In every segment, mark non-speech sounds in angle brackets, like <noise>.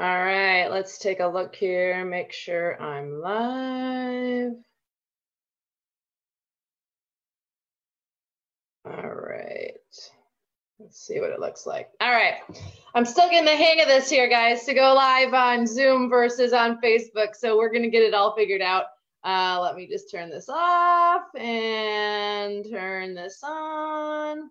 All right, let's take a look here, make sure I'm live. All right, let's see what it looks like. All right, I'm still getting the hang of this here, guys, to go live on Zoom versus on Facebook. So we're gonna get it all figured out. Uh, let me just turn this off and turn this on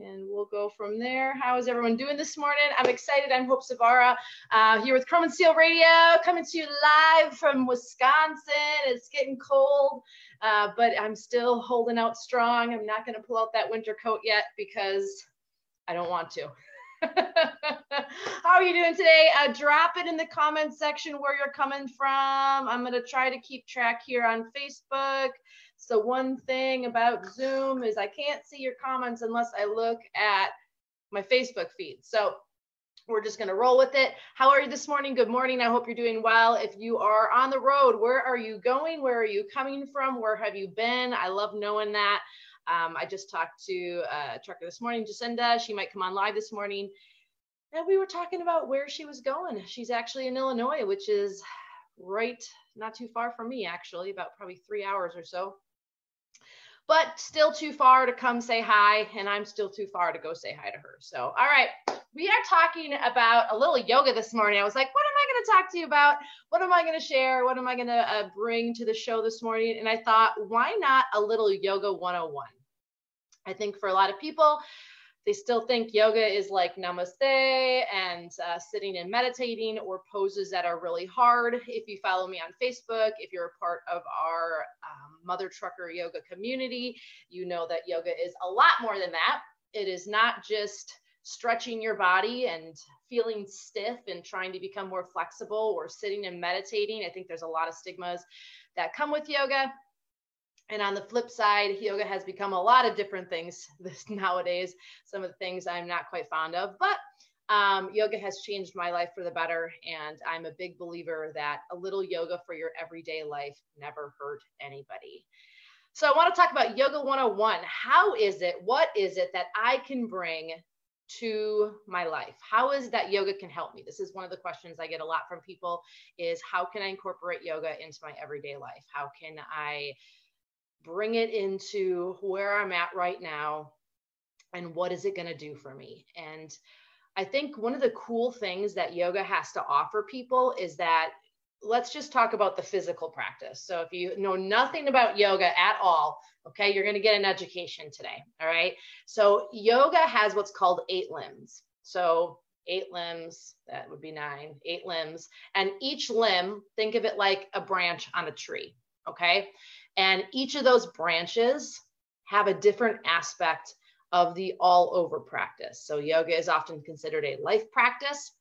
and we'll go from there. How is everyone doing this morning? I'm excited. I'm Hope Zvara uh, here with Chrome and Steel Radio, coming to you live from Wisconsin. It's getting cold, uh, but I'm still holding out strong. I'm not going to pull out that winter coat yet because I don't want to. <laughs> How are you doing today? Uh, drop it in the comments section where you're coming from. I'm going to try to keep track here on Facebook. So one thing about Zoom is I can't see your comments unless I look at my Facebook feed. So we're just going to roll with it. How are you this morning? Good morning. I hope you're doing well. If you are on the road, where are you going? Where are you coming from? Where have you been? I love knowing that. Um, I just talked to a trucker this morning, Jacinda. She might come on live this morning. And we were talking about where she was going. She's actually in Illinois, which is right not too far from me, actually, about probably three hours or so but still too far to come say hi. And I'm still too far to go say hi to her. So, all right, we are talking about a little yoga this morning. I was like, what am I going to talk to you about? What am I going to share? What am I going to uh, bring to the show this morning? And I thought, why not a little yoga 101? I think for a lot of people, they still think yoga is like namaste and uh, sitting and meditating or poses that are really hard. If you follow me on Facebook, if you're a part of our um, Mother Trucker Yoga community, you know that yoga is a lot more than that. It is not just stretching your body and feeling stiff and trying to become more flexible or sitting and meditating. I think there's a lot of stigmas that come with yoga. And on the flip side, yoga has become a lot of different things this <laughs> nowadays. Some of the things I'm not quite fond of, but um, yoga has changed my life for the better. And I'm a big believer that a little yoga for your everyday life never hurt anybody. So I want to talk about Yoga 101. How is it? What is it that I can bring to my life? How is that yoga can help me? This is one of the questions I get a lot from people is how can I incorporate yoga into my everyday life? How can I bring it into where I'm at right now and what is it going to do for me? And I think one of the cool things that yoga has to offer people is that let's just talk about the physical practice. So if you know nothing about yoga at all, okay, you're going to get an education today. All right. So yoga has what's called eight limbs. So eight limbs, that would be nine, eight limbs. And each limb, think of it like a branch on a tree. Okay. And each of those branches have a different aspect of the all over practice. So, yoga is often considered a life practice.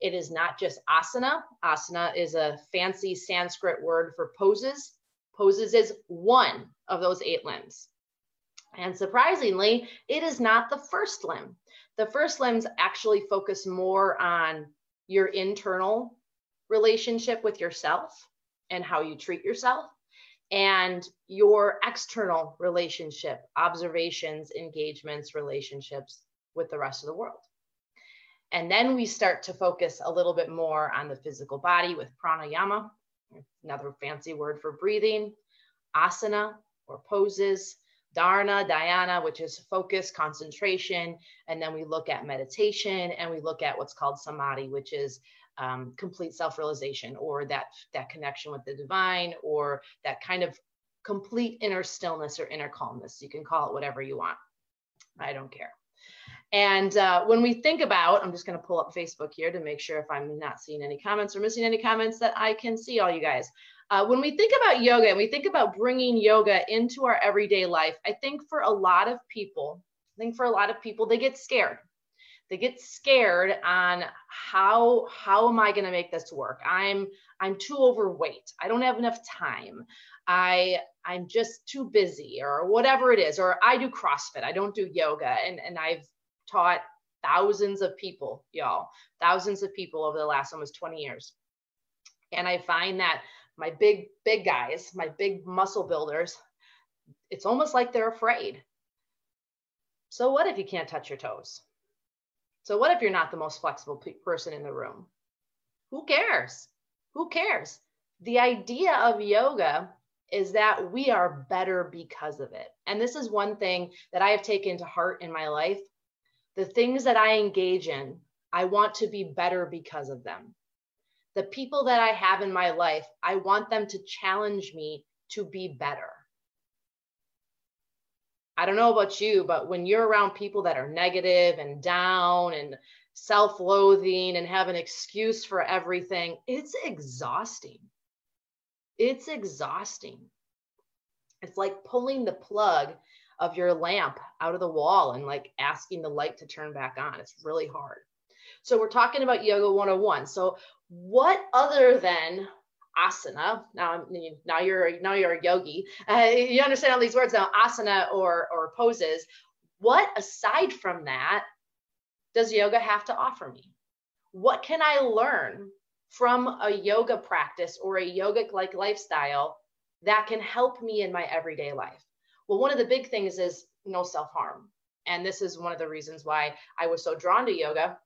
It is not just asana. Asana is a fancy Sanskrit word for poses. Poses is one of those eight limbs. And surprisingly, it is not the first limb. The first limbs actually focus more on your internal relationship with yourself and how you treat yourself and your external relationship, observations, engagements, relationships with the rest of the world. And then we start to focus a little bit more on the physical body with pranayama, another fancy word for breathing, asana or poses, dharana, dhyana, which is focus, concentration. And then we look at meditation and we look at what's called samadhi, which is um, complete self-realization or that that connection with the divine or that kind of complete inner stillness or inner calmness. You can call it whatever you want. I don't care. And uh, when we think about i'm just going to pull up facebook here to make sure if i'm not seeing any comments or missing any comments that i can see all you guys. Uh, when we think about yoga and we think about bringing yoga into our everyday life i think for a lot of people i think for a lot of people they get scared they get scared on how how am i going to make this work? I'm i'm too overweight. I don't have enough time. I i'm just too busy or whatever it is or i do crossfit i don't do yoga and and i've taught thousands of people y'all thousands of people over the last almost 20 years. And i find that my big big guys my big muscle builders it's almost like they're afraid. So what if you can't touch your toes so what if you're not the most flexible person in the room? Who cares? Who cares? The idea of yoga is that we are better because of it. And this is one thing that I have taken to heart in my life. The things that I engage in, I want to be better because of them. The people that I have in my life, I want them to challenge me to be better. I don't know about you, but when you're around people that are negative and down and self loathing and have an excuse for everything, it's exhausting. It's exhausting. It's like pulling the plug of your lamp out of the wall and like asking the light to turn back on. It's really hard. So we're talking about yoga 101. So what other than asana. Now now you're now you're a yogi. Uh, you understand all these words now asana or or poses. What aside from that does yoga have to offer me? What can i learn from a yoga practice or a yogic like lifestyle that can help me in my everyday life? Well one of the big things is no self-harm. And this is one of the reasons why i was so drawn to yoga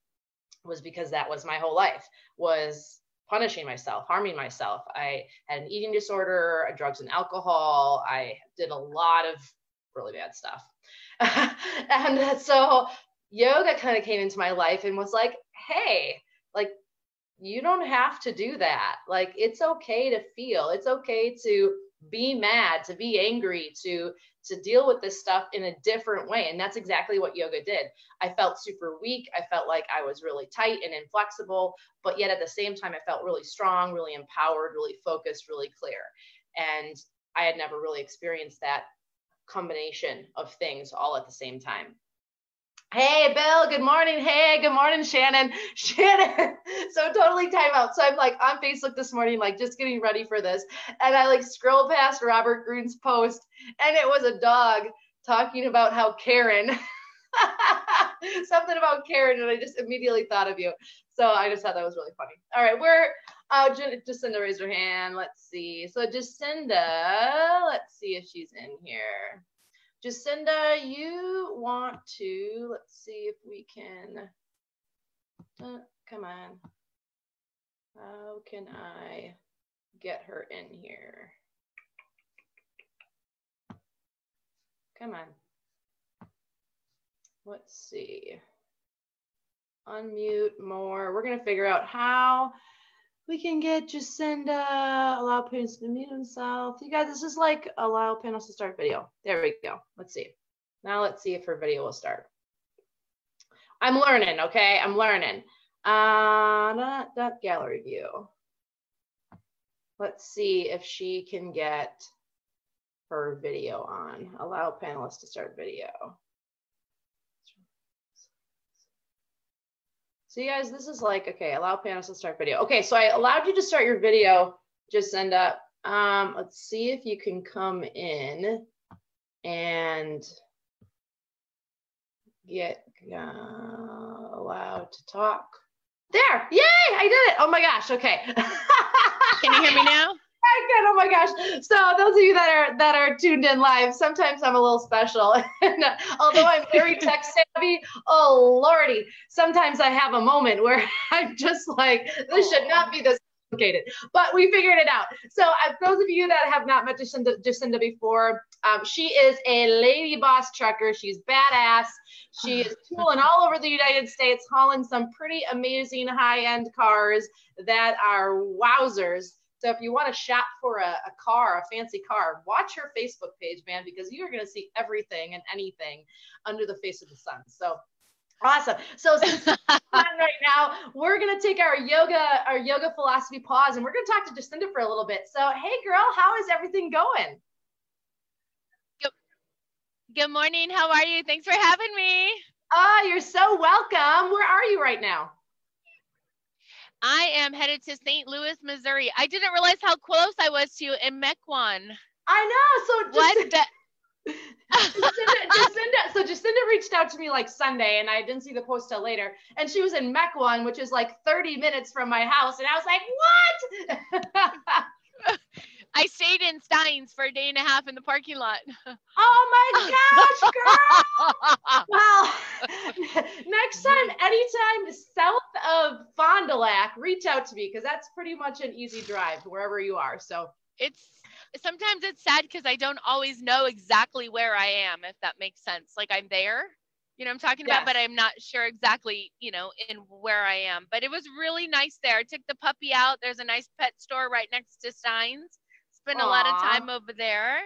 was because that was my whole life was punishing myself, harming myself. I had an eating disorder, drugs and alcohol. I did a lot of really bad stuff. <laughs> and so yoga kind of came into my life and was like, hey, like, you don't have to do that. Like, it's okay to feel, it's okay to be mad, to be angry, to to deal with this stuff in a different way. And that's exactly what yoga did. I felt super weak. I felt like I was really tight and inflexible, but yet at the same time, I felt really strong, really empowered, really focused, really clear. And I had never really experienced that combination of things all at the same time. Hey, Bill, good morning. Hey, good morning, Shannon. <laughs> Shannon. so totally time out. So I'm like on Facebook this morning, like just getting ready for this. And I like scroll past Robert Greene's post and it was a dog talking about how Karen, <laughs> something about Karen. And I just immediately thought of you. So I just thought that was really funny. All right, we're, uh, Jacinda raised her hand. Let's see. So Jacinda, let's see if she's in here. Jacinda, you want to, let's see if we can, uh, come on. How can I get her in here? Come on. Let's see. Unmute more. We're going to figure out how we can get Jacinda, allow Panos to mute himself. You guys, this is like allow Panos to start video. There we go. Let's see. Now let's see if her video will start. I'm learning, okay? I'm learning. Uh, not gallery view. Let's see if she can get her video on. Allow panelists to start video. So you guys, this is like, okay, allow panelists to start video. Okay, so I allowed you to start your video, Jacinda. Um, let's see if you can come in and get uh, allowed to talk. There, yay, I did it. Oh my gosh, okay. can you hear me now? <laughs> Oh my gosh. So those of you that are that are tuned in live, sometimes I'm a little special. <laughs> and uh, although I'm very tech savvy, oh lordy, sometimes I have a moment where <laughs> I'm just like, this should not be this complicated. But we figured it out. So uh, those of you that have not met Jacinda, Jacinda before, um, she is a lady boss trucker. She's badass. She is tooling all over the United States, hauling some pretty amazing high-end cars that are wowzers. So if you want to shop for a, a car, a fancy car, watch her Facebook page, man, because you're going to see everything and anything under the face of the sun. So awesome. So <laughs> since right now, we're going to take our yoga, our yoga philosophy pause, and we're going to talk to Jacinda for a little bit. So, hey, girl, how is everything going? Good, Good morning. How are you? Thanks for having me. Oh, you're so welcome. Where are you right now? I am headed to St. Louis, Missouri. I didn't realize how close I was to you in Mequon. I know. So just, what the- <laughs> Jacinda, Jacinda, so Jacinda reached out to me like Sunday, and I didn't see the post till later. And she was in Mequon, which is like 30 minutes from my house, and I was like, "What?" <laughs> I stayed in Steins for a day and a half in the parking lot. Oh my <laughs> gosh, girl! well, next time, anytime south of Fond du Lac, reach out to me because that's pretty much an easy drive wherever you are. So it's sometimes it's sad because I don't always know exactly where I am, if that makes sense. Like I'm there, you know I'm talking about, but I'm not sure exactly, you know, in where I am. But it was really nice there. I took the puppy out. There's a nice pet store right next to Stein's. Spent Aww. a lot of time over there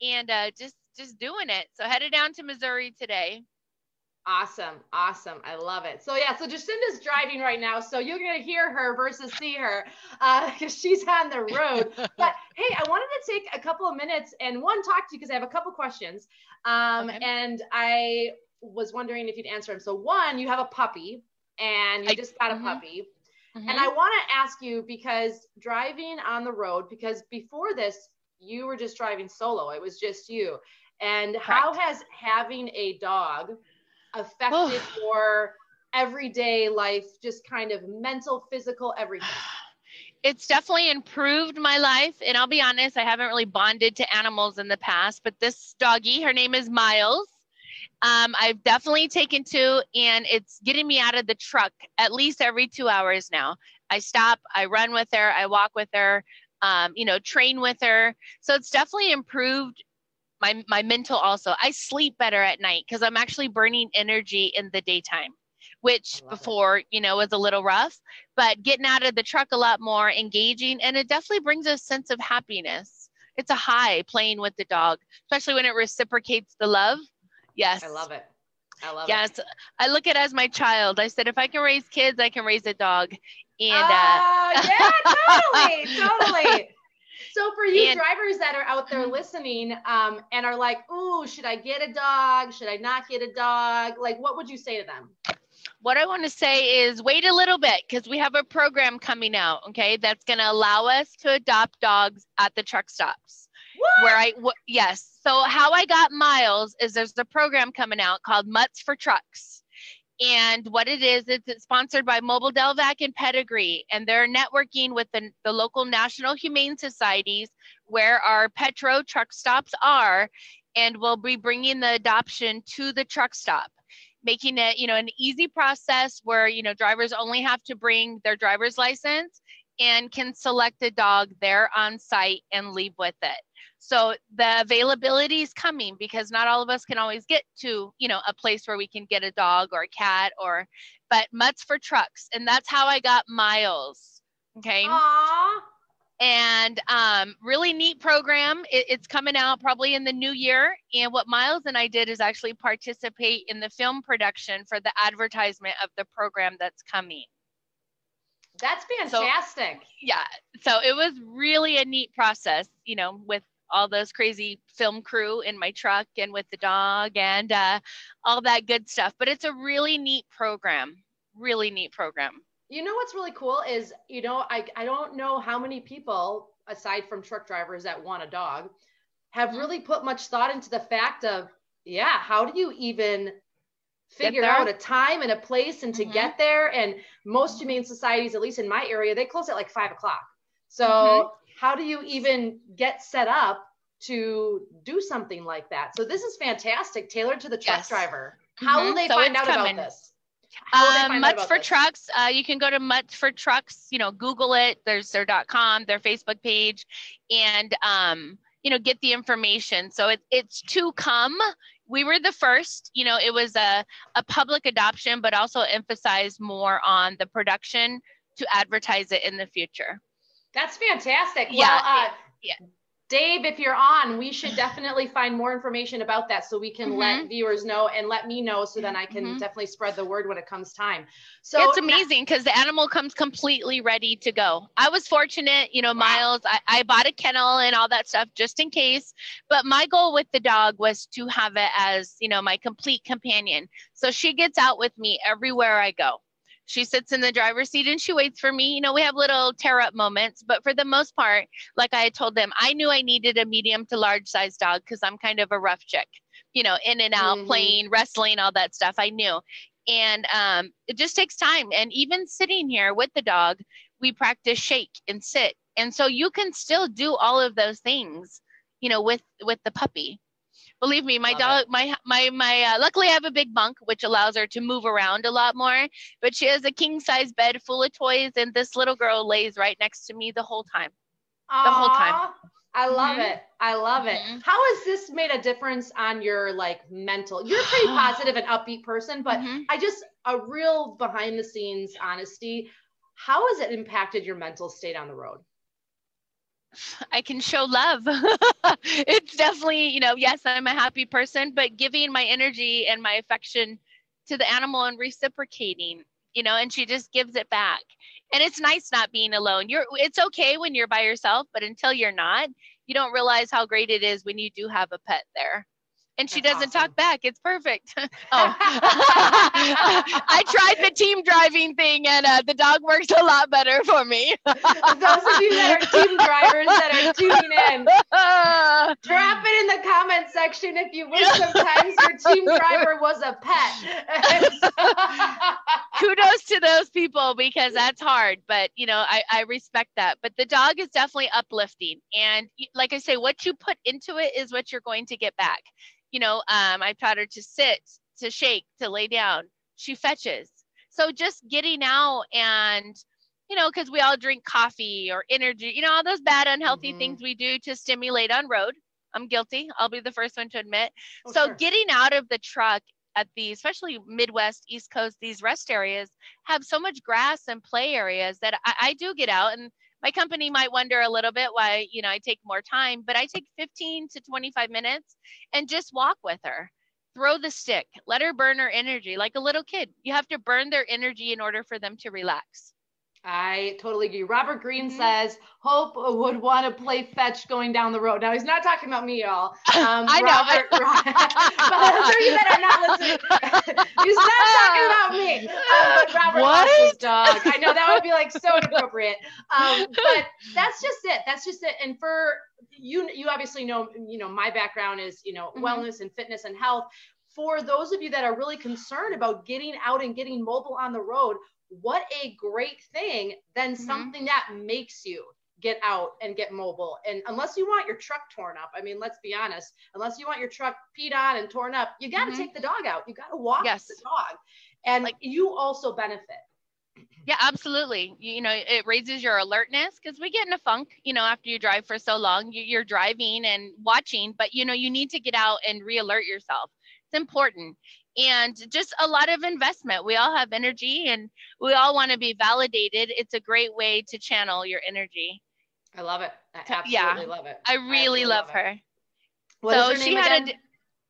and uh, just just doing it. So headed down to Missouri today. Awesome. Awesome. I love it. So yeah, so Jacinda's driving right now. So you're going to hear her versus see her because uh, she's on the road. <laughs> but hey, I wanted to take a couple of minutes and one, talk to you because I have a couple questions. Um, okay. And I was wondering if you'd answer them. So one, you have a puppy and you I, just got a mm-hmm. puppy. Mm-hmm. And I want to ask you because driving on the road, because before this, you were just driving solo. It was just you. And Correct. how has having a dog affected <sighs> your everyday life, just kind of mental, physical, everything? <sighs> It's definitely improved my life. And I'll be honest, I haven't really bonded to animals in the past, but this doggy, her name is Miles. Um, I've definitely taken to, and it's getting me out of the truck at least every two hours now. I stop, I run with her, I walk with her, um, you know, train with her. So it's definitely improved my my mental also. I sleep better at night because I'm actually burning energy in the daytime, which before, it. you know, was a little rough, but getting out of the truck a lot more engaging and it definitely brings a sense of happiness. It's a high playing with the dog, especially when it reciprocates the love. Yes. I love it. I love it. yes, it. I look at it as my child. I said, if I can raise kids, I can raise a dog. And uh, uh yeah, <laughs> totally, totally. So for you and, drivers that are out there listening um, and are like, "Ooh, should I get a dog? Should I not get a dog?" Like, what would you say to them? What I want to say is wait a little bit because we have a program coming out, okay, that's going to allow us to adopt dogs at the truck stops. What? Where I, w- yes. So, how I got Miles is there's a program coming out called Mutts for Trucks. And what it is, it's sponsored by Mobil Delvac and Pedigree, and they're networking with the, the local national humane societies where our Petro truck stops are, and we'll be bringing the adoption to the truck stop making it you know an easy process where you know drivers only have to bring their driver's license and can select a dog there on site and leave with it so the availability is coming because not all of us can always get to, you know, a place where we can get a dog or a cat or, but mutts for trucks. And that's how I got Miles. Okay. Aww. And um, really neat program. It, it's coming out probably in the new year. And what Miles and I did is actually participate in the film production for the advertisement of the program that's coming. That's fantastic. So, yeah. So it was really a neat process, you know, with all those crazy film crew in my truck and with the dog and uh, all that good stuff. But it's a really neat program, really neat program. You know what's really cool is, you know, I, I don't know how many people, aside from truck drivers that want a dog, have really put much thought into the fact of, yeah, how do you even figure out a time and a place and to mm-hmm. get there? And most humane societies, at least in my area, they close at like five o'clock. So mm-hmm how do you even get set up to do something like that? So this is fantastic, tailored to the truck yes. driver. How mm-hmm. will they so find out coming. about this? Um, Mutts for this? Trucks. Uh, you can go to Mutts for Trucks. You know, Google it. There's their .com, their Facebook page, and um, you know, get the information. So it, it's to come. We were the first. You know, it was a a public adoption, but also emphasized more on the production to advertise it in the future. That's fantastic. Yeah. Well, uh, yeah. Dave, if you're on, we should definitely find more information about that so we can mm-hmm. let viewers know and let me know so then I can mm-hmm. definitely spread the word when it comes time. So it's amazing because the animal comes completely ready to go. I was fortunate, you know, Miles, I, I bought a kennel and all that stuff just in case. But my goal with the dog was to have it as, you know, my complete companion. So she gets out with me everywhere I go. She sits in the driver's seat and she waits for me. You know, we have little tear up moments, but for the most part, like I told them, I knew I needed a medium to large size dog because I'm kind of a rough chick, you know, in and out, mm-hmm. playing, wrestling, all that stuff. I knew. And um, it just takes time. And even sitting here with the dog, we practice shake and sit. And so you can still do all of those things, you know, with with the puppy. Believe me, my Love dog, my my my. Uh, luckily, I have a big bunk, which allows her to move around a lot more. But she has a king size bed full of toys, and this little girl lays right next to me the whole time. The whole time. I love Mhm. it. I love it. Mhm. How has this made a difference on your like mental? You're a pretty <sighs> positive and upbeat person, but Mhm. I just a real behind the scenes honesty. How has it impacted your mental state on the road? <laughs> I can show love. <laughs> it's definitely, you know, yes, I'm a happy person, but giving my energy and my affection to the animal and reciprocating, you know, and she just gives it back. And it's nice not being alone. You're it's okay when you're by yourself, but until you're not, you don't realize how great it is when you do have a pet there. And she That's doesn't awesome. talk back. It's perfect. <laughs> oh. I tried the team driving thing and uh, the dog works a lot better for me. Those of you that are team drivers that are tuning in, drop it in the comment section if you wish sometimes your team driver was a pet. <laughs> kudos to those people because that's hard but you know I, I respect that but the dog is definitely uplifting and like i say what you put into it is what you're going to get back you know um, i've taught her to sit to shake to lay down. She fetches. So just getting out and you know because we all drink coffee or energy you know all those bad unhealthy Mhm. things we do to stimulate on road. I'm guilty. I'll be the first one to admit. Oh, so sure. getting out of the truck at the especially midwest east coast these rest areas have so much grass and play areas that I, I do get out and my company might wonder a little bit why you know i take more time but i take 15 to 25 minutes and just walk with her. Throw the stick let her burn her energy. Like a little kid you have to burn their energy in order for them to relax I totally agree. Robert Green Mhm. says Hope would want to play fetch going down the road. Now he's not talking about me, y'all. Um, <laughs> I know. Robert, <laughs> but of you are not listening, <laughs> he's not talking about me. Um, but Robert lost his dog. I know that would be like so inappropriate. Um, but that's just it. That's just it. And for you, you obviously know, you know, my background is, you know, Mhm. wellness and fitness and health. For those of you that are really concerned about getting out and getting mobile on the road, what a great thing than Mhm. something that makes you get out and get mobile. And unless you want your truck torn up, I mean, let's be honest, unless you want your truck peed on and torn up, you got to Mhm. take the dog out. You got to walk Yes. the dog. And Like- you also benefit. Yeah, absolutely. You, you know, it raises your alertness because we get in a funk, you know, after you drive for so long. You, you're driving and watching, but you know, you need to get out and re alert yourself. It's important. And just a lot of investment. We all have energy and we all want to be validated. It's a great way to channel your energy. I love it. I absolutely yeah, love it. I really absolutely love it. her. What so she had again? a d-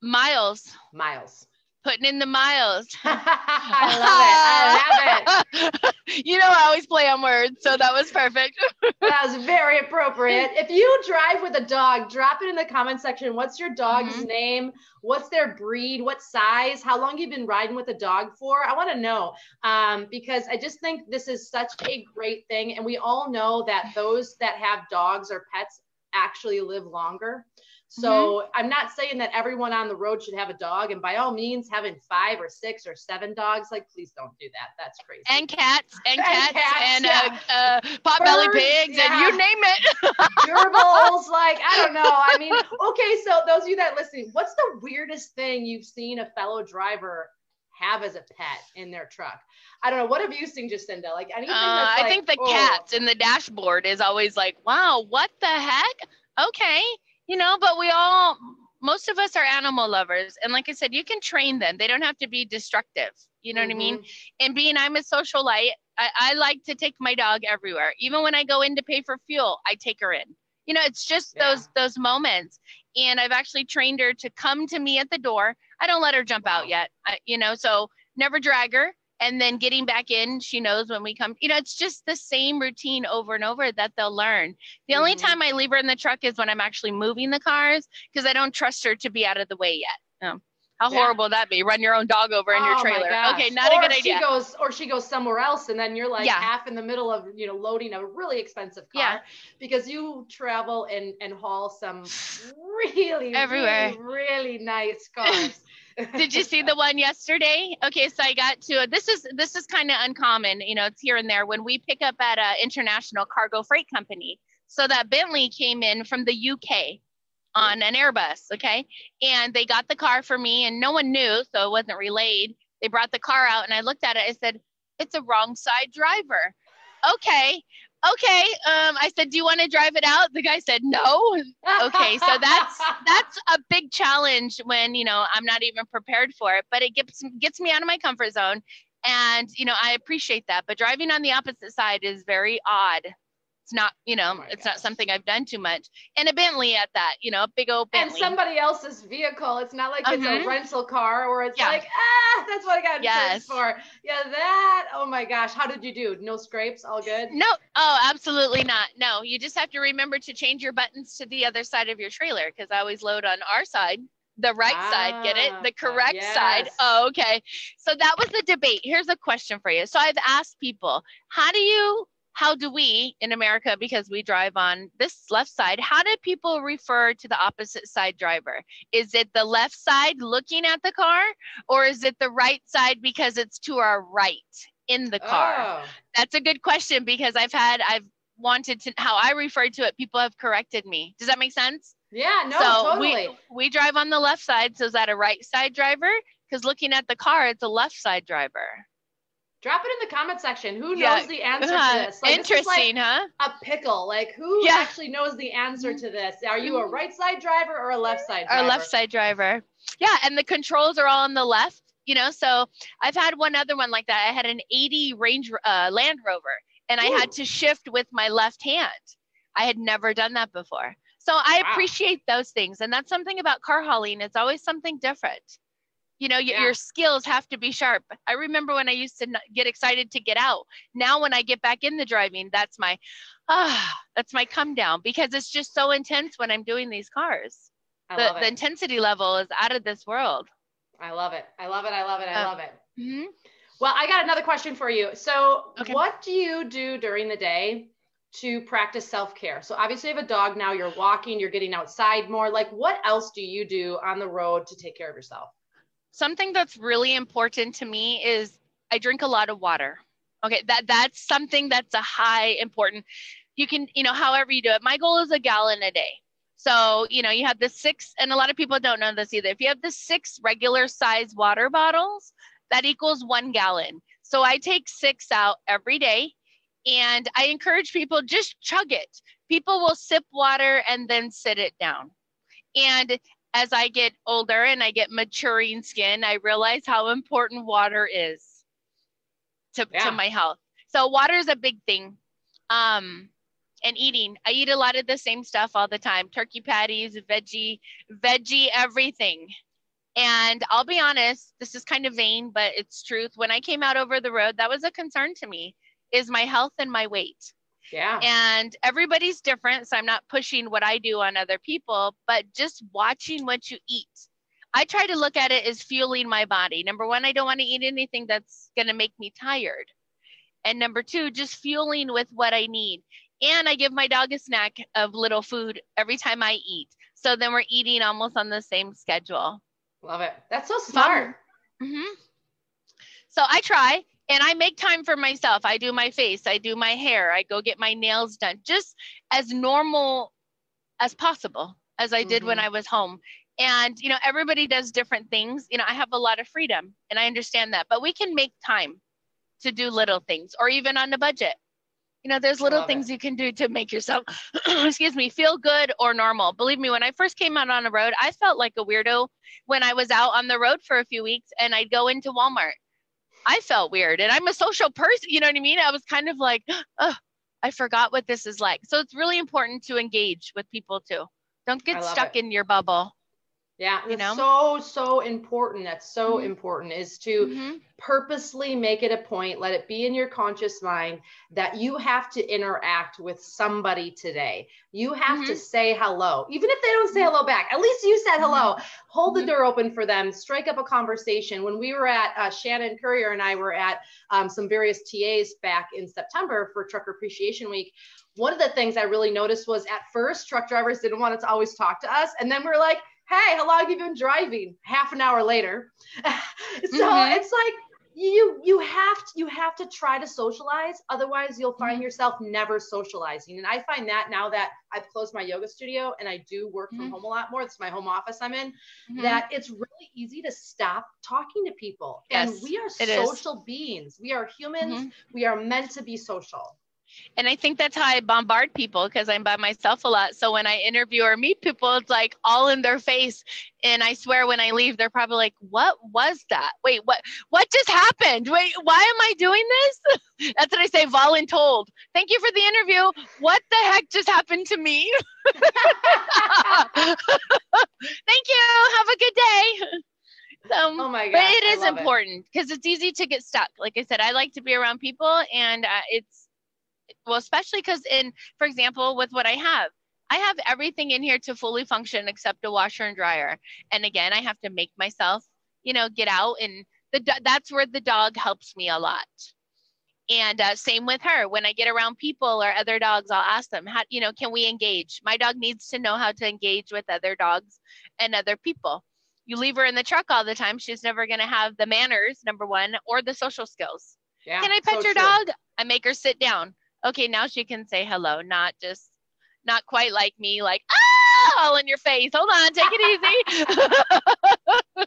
Miles, Miles. Putting in the miles. <laughs> I love it. I love it. <laughs> you know, I always play on words, so that was perfect. <laughs> That was very appropriate. If you drive with a dog, drop it in the comment section. What's your dog's Mhm. name? What's their breed? What size? How long you've been riding with a dog for? I want to know um, because I just think this is such a great thing, and we all know that those that have dogs or pets actually live longer. So I'm not saying that everyone on the road should have a dog, and by all means, having five or six or seven dogs, like please don't do that. That's crazy. and cats and And cats, cats, and yeah. uh, uh, potbelly pigs yeah. and you name it. <laughs> gerbils, like I don't know. I mean, okay, so those of you that listen, what's the weirdest thing you've seen a fellow driver have as a pet in their truck? I don't know. What have you seen, Jacinda? Like anything? Uh, I like, think the oh, cats in the dashboard is always like, wow, what the heck? Okay, you know, but we all, most of us are animal lovers, and like I said, you can train them. They don't have to be destructive. You know what I mean? mhm. and being I'm a socialite, I, I like to take my dog everywhere. Even when I go in to pay for fuel, I take her in. You know, it's just Yeah. those those moments. And I've actually trained her to come to me at the door. I don't let her jump Wow. out yet. I, you know, so never drag her. And then getting back in, she knows when we come. You know, it's just the same routine over and over that they'll learn. The only Mhm. time I leave her in the truck is when I'm actually moving the cars because I don't trust her to be out of the way yet. No. How Yeah. horrible would that be? Run your own dog over in your Oh my trailer. Okay, not or a good idea. She goes, or she goes somewhere else, and then you're like Yeah. half in the middle of you know loading a really expensive car Yeah. because you travel and and haul some really Everywhere. really, really nice cars. <laughs> did you see the one yesterday okay so i got to this is this is kind of uncommon you know it's here and there when we pick up at a international cargo freight company so that bentley came in from the uk on an Airbus. Okay. And they got the car for me and no one knew, so it wasn't relayed. They brought the car out and I looked at it. I said, it's a wrong side driver. Okay. Okay. Um, I said, do you want to drive it out? The guy said, no. Okay. So that's, <laughs> that's a big challenge when, you know, I'm not even prepared for it, but it gets, gets me out of my comfort zone. And, you know, I appreciate that, but driving on the opposite side is very odd it's not you know oh it's gosh. not something i've done too much and a bentley at that you know a big old bentley and somebody else's vehicle it's not like uh-huh. it's a mm-hmm. rental car or it's yeah. like ah that's what i got yes. for yeah that oh my gosh how did you do no scrapes all good no oh absolutely not no you just have to remember to change your buttons to the other side of your trailer because i always load on our side the right ah, side, get it? The correct yes. side. Oh, okay. So that was the debate. Here's a question for you. So I've asked people, how do you how do we in America, because we drive on this left side, how do people refer to the opposite side driver? Is it the left side looking at the car, or is it the right side because it's to our right in the car? Oh. That's a good question because I've had, I've wanted to, how I refer to it, people have corrected me. Does that make sense? Yeah, no, so totally. We, we drive on the left side, so is that a right side driver? Because looking at the car, it's a left side driver. Drop it in the comment section. Who knows yeah. the answer uh, to this? Like, Interesting, this like huh? A pickle. Like who yeah. actually knows the answer to this? Are you a right side driver or a left side driver? Or left side driver. Yeah, and the controls are all on the left. You know, so I've had one other one like that. I had an 80 Range uh, Land Rover, and Ooh. I had to shift with my left hand. I had never done that before. So I wow. appreciate those things, and that's something about car hauling. It's always something different you know yeah. your skills have to be sharp. I remember when i used to get excited to get out. Now when i get back in the driving that's my ah that's my come down because it's just so intense when i'm doing these cars. The, the intensity level is out of this world. I love it. I love it. I love it. I um, love it. Mm-hmm. well i got another question for you. So okay. what do you do during the day to practice self-care? So obviously you have a dog now you're walking you're getting outside more. Like what else do you do on the road to take care of yourself something that's really important to me is I drink a lot of water. Okay, that that's something that's a high important. You can, you know, however you do it. My goal is a gallon a day. So, you know, you have the six, and a lot of people don't know this either. If you have the six regular size water bottles, that equals one gallon. So I take six out every day and I encourage people just chug it. People will sip water and then sit it down. And as I get older and I get maturing skin, I realize how important water is to, yeah. to my health. So water is a big thing. Um, and eating, I eat a lot of the same stuff all the time: turkey patties, veggie, veggie, everything. And I'll be honest, this is kind of vain, but it's truth. When I came out over the road, that was a concern to me: is my health and my weight. Yeah. And everybody's different. So I'm not pushing what I do on other people, but just watching what you eat. I try to look at it as fueling my body. Number one, I don't want to eat anything that's going to make me tired. And number two, just fueling with what I need. And I give my dog a snack of little food every time I eat. So then we're eating almost on the same schedule. Love it. That's so smart. Mm-hmm. So I try and I make time for myself. I do my face, I do my hair, I go get my nails done, just as normal as possible as I did mm-hmm. when I was home. And, you know, everybody does different things. You know, I have a lot of freedom and I understand that, but we can make time to do little things or even on a budget. You know, there's little things it. you can do to make yourself, <clears throat> excuse me, feel good or normal. Believe me, when I first came out on the road, I felt like a weirdo when I was out on the road for a few weeks and I'd go into Walmart I felt weird and I'm a social person. You know what I mean? I was kind of like, oh, I forgot what this is like. So it's really important to engage with people too. Don't get stuck it. in your bubble. Yeah, you know? so so important. That's so mm-hmm. important is to mm-hmm. purposely make it a point, let it be in your conscious mind that you have to interact with somebody today. You have mm-hmm. to say hello, even if they don't say hello back. At least you said hello. Mm-hmm. Hold the mm-hmm. door open for them. Strike up a conversation. When we were at uh, Shannon Courier and I were at um, some various TAs back in September for Trucker Appreciation Week, one of the things I really noticed was at first truck drivers didn't want to always talk to us, and then we're like hey, how long have you been driving? Half an hour later. <laughs> so mm-hmm. it's like, you you have to you have to try to socialize otherwise you'll find mm-hmm. yourself never socializing and i find that now that i've closed my yoga studio and i do work mm-hmm. from home a lot more it's my home office i'm in mm-hmm. that it's really easy to stop talking to people yes, and we are social is. beings we are humans mm-hmm. we are meant to be social and I think that's how I bombard people because I'm by myself a lot. So when I interview or meet people, it's like all in their face. And I swear when I leave, they're probably like, what was that? Wait, what what just happened? Wait, why am I doing this? <laughs> that's what I say, voluntold. Thank you for the interview. What the heck just happened to me? <laughs> Thank you. Have a good day. oh my god! But it is important because it. it's easy to get stuck. Like I said, I like to be around people, and uh, it's well, especially because in, for example, with what I have, I have everything in here to fully function except a washer and dryer. And again, I have to make myself, you know, get out and the that's where the dog helps me a lot. And uh, same with her. When I get around people or other dogs, I'll ask them, how, you know, can we engage? My dog needs to know how to engage with other dogs and other people. You leave her in the truck all the time, she's never going to have the manners, number one, or the social skills. Yeah, can I pet so your true. dog? I make her sit down okay, now she can say hello, not just not quite like me, like ah, all in your face. Hold on, take it easy. <laughs>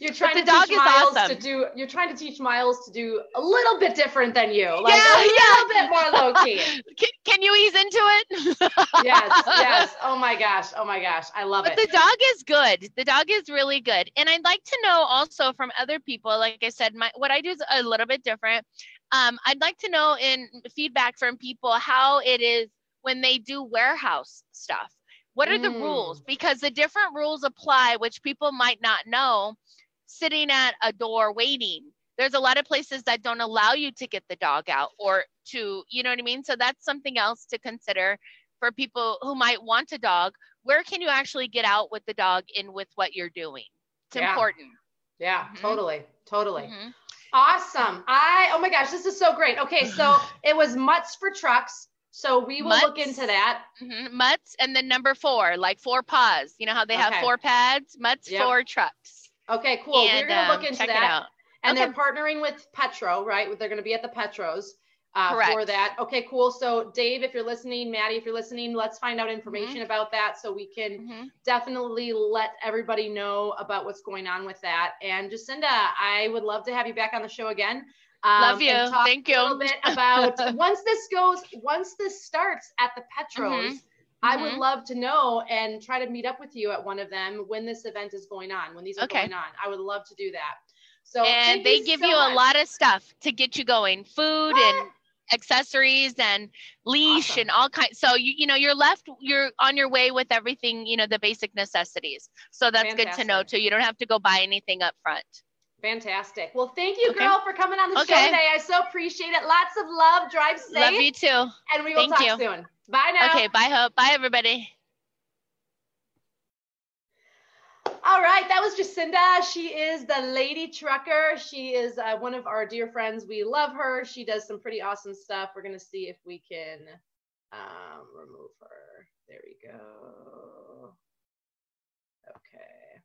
you're trying to teach Miles awesome. to do. You're trying to teach Miles to do a little bit different than you, like yeah, a little bit more low key. <laughs> Can, can, you ease into it? <laughs> yes, yes. Oh my gosh, oh my gosh, I love but it. But the dog is good. The dog is really good, and I'd like to know also from other people. Like I said, my what I do is a little bit different. Um, I'd like to know in feedback from people how it is when they do warehouse stuff. What are mm. the rules? Because the different rules apply, which people might not know. Sitting at a door waiting, there's a lot of places that don't allow you to get the dog out or to, you know what I mean? So that's something else to consider for people who might want a dog. Where can you actually get out with the dog in with what you're doing? It's yeah. important. Yeah, mm-hmm. totally. Totally. Mm-hmm. Awesome. I, oh my gosh, this is so great. Okay, so <sighs> it was mutts for trucks. So we will mutts, look into that. Mm-hmm. Mutts and then number four, like four paws. You know how they okay. have four pads? Mutts yep. for trucks. Okay, cool. And, We're going to look um, into that. And okay. they're partnering with Petro, right? They're going to be at the Petros uh, for that. Okay, cool. So, Dave, if you're listening, Maddie, if you're listening, let's find out information mm-hmm. about that so we can mm-hmm. definitely let everybody know about what's going on with that. And Jacinda, I would love to have you back on the show again. Um, love you. Thank you. A little bit about <laughs> once this goes, once this starts at the Petros. Mm-hmm. I would mm-hmm. love to know and try to meet up with you at one of them when this event is going on, when these are okay. going on. I would love to do that. So and they give so you much. a lot of stuff to get you going, food what? and accessories and leash awesome. and all kinds. So you you know you're left you're on your way with everything you know the basic necessities. So that's Fantastic. good to know too. You don't have to go buy anything up front. Fantastic. Well, thank you, okay. girl, for coming on the okay. show today. I so appreciate it. Lots of love. Drive safe. Love you too. And we will thank talk you. soon. Bye now. Okay. Bye, Hope. Bye, everybody. All right, that was Jacinda. She is the lady trucker. She is uh, one of our dear friends. We love her. She does some pretty awesome stuff. We're going to see if we can um, remove her. There we go. Okay.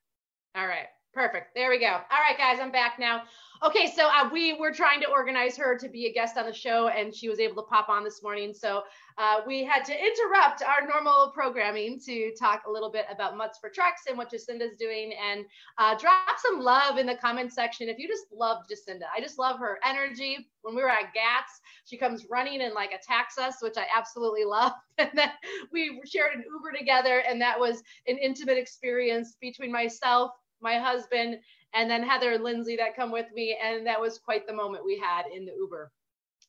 All right. Perfect. There we go. All right, guys, I'm back now. Okay, so uh, we were trying to organize her to be a guest on the show, and she was able to pop on this morning. So uh, we had to interrupt our normal programming to talk a little bit about Mutts for Trucks and what Jacinda's doing, and uh, drop some love in the comment section if you just love Jacinda. I just love her energy. When we were at GATS, she comes running and like attacks us, which I absolutely love. <laughs> And then we shared an Uber together, and that was an intimate experience between myself my husband, and then Heather and Lindsay that come with me. And that was quite the moment we had in the Uber.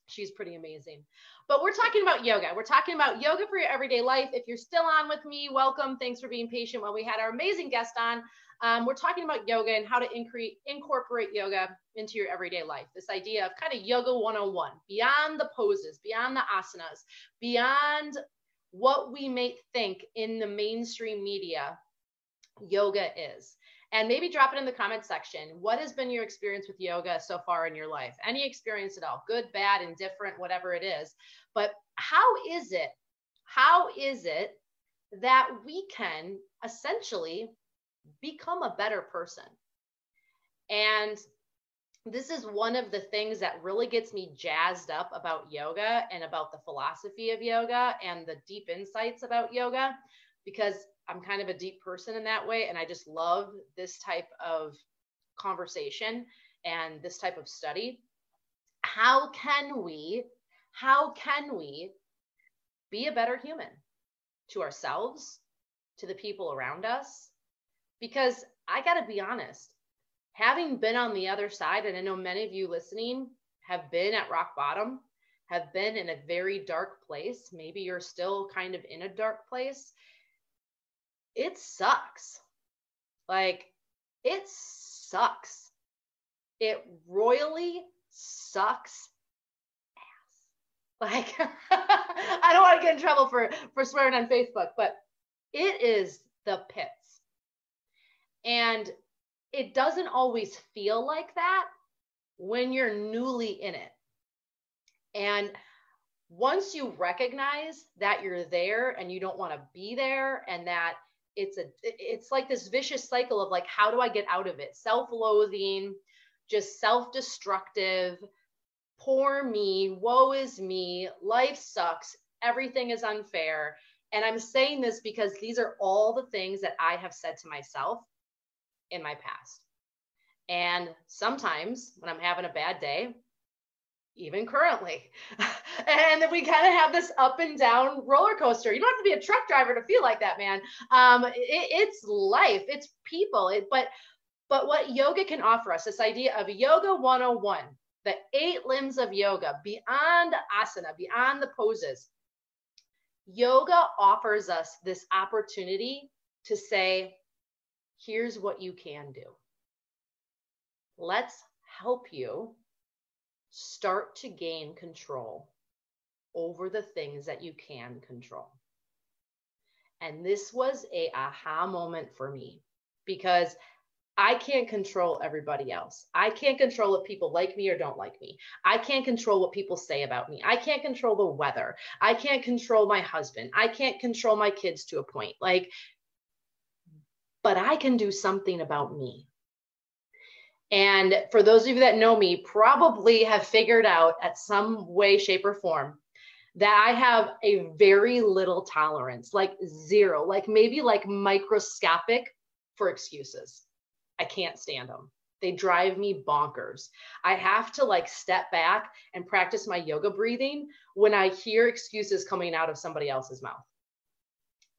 She's pretty amazing. But we're talking about yoga. We're talking about yoga for your everyday life. If you're still on with me, welcome. Thanks for being patient while we had our amazing guest on. Um, we're talking about yoga and how to incre- incorporate yoga into your everyday life. This idea of kind of yoga 101, beyond the poses, beyond the asanas, beyond what we may think in the mainstream media yoga is and maybe drop it in the comment section. What has been your experience with yoga so far in your life? Any experience at all, good, bad, indifferent, whatever it is. But how is it? How is it that we can essentially become a better person? And this is one of the things that really gets me jazzed up about yoga and about the philosophy of yoga and the deep insights about yoga because I'm kind of a deep person in that way. And I just love this type of conversation and this type of study. How can we, how can we be a better human to ourselves, to the people around us? Because I got to be honest, having been on the other side, and I know many of you listening have been at rock bottom, have been in a very dark place. Maybe you're still kind of in a dark place it sucks. Like, it sucks. It royally sucks ass. Like, <laughs> I don't want to get in trouble for, for swearing on Facebook, but it is the pits. And it doesn't always feel like that when you're newly in it. And once you recognize that you're there and you don't want to be there and that it's a it's like this vicious cycle of like how do i get out of it? Self-loathing just self-destructive. Poor me woe is me life sucks everything is unfair. And i'm saying this because these are all the things that i have said to myself in my past. And sometimes when i'm having a bad day even currently. <laughs> and we kind of have this up and down roller coaster. You don't have to be a truck driver to feel like that, man. Um, it, it's life, it's people. It, but but what yoga can offer us, this idea of yoga 101, the eight limbs of yoga, beyond asana, beyond the poses. Yoga offers us this opportunity to say, here's what you can do. Let's help you start to gain control over the things that you can control. And this was a aha moment for me because I can't control everybody else. I can't control if people like me or don't like me. I can't control what people say about me. I can't control the weather. I can't control my husband. I can't control my kids to a point. Like, but I can do something about me. And for those of you that know me, probably have figured out at some way, shape, or form that I have a very little tolerance, like zero, like maybe like microscopic for excuses. I can't stand them. They drive me bonkers. I have to like step back and practice my yoga breathing when I hear excuses coming out of somebody else's mouth.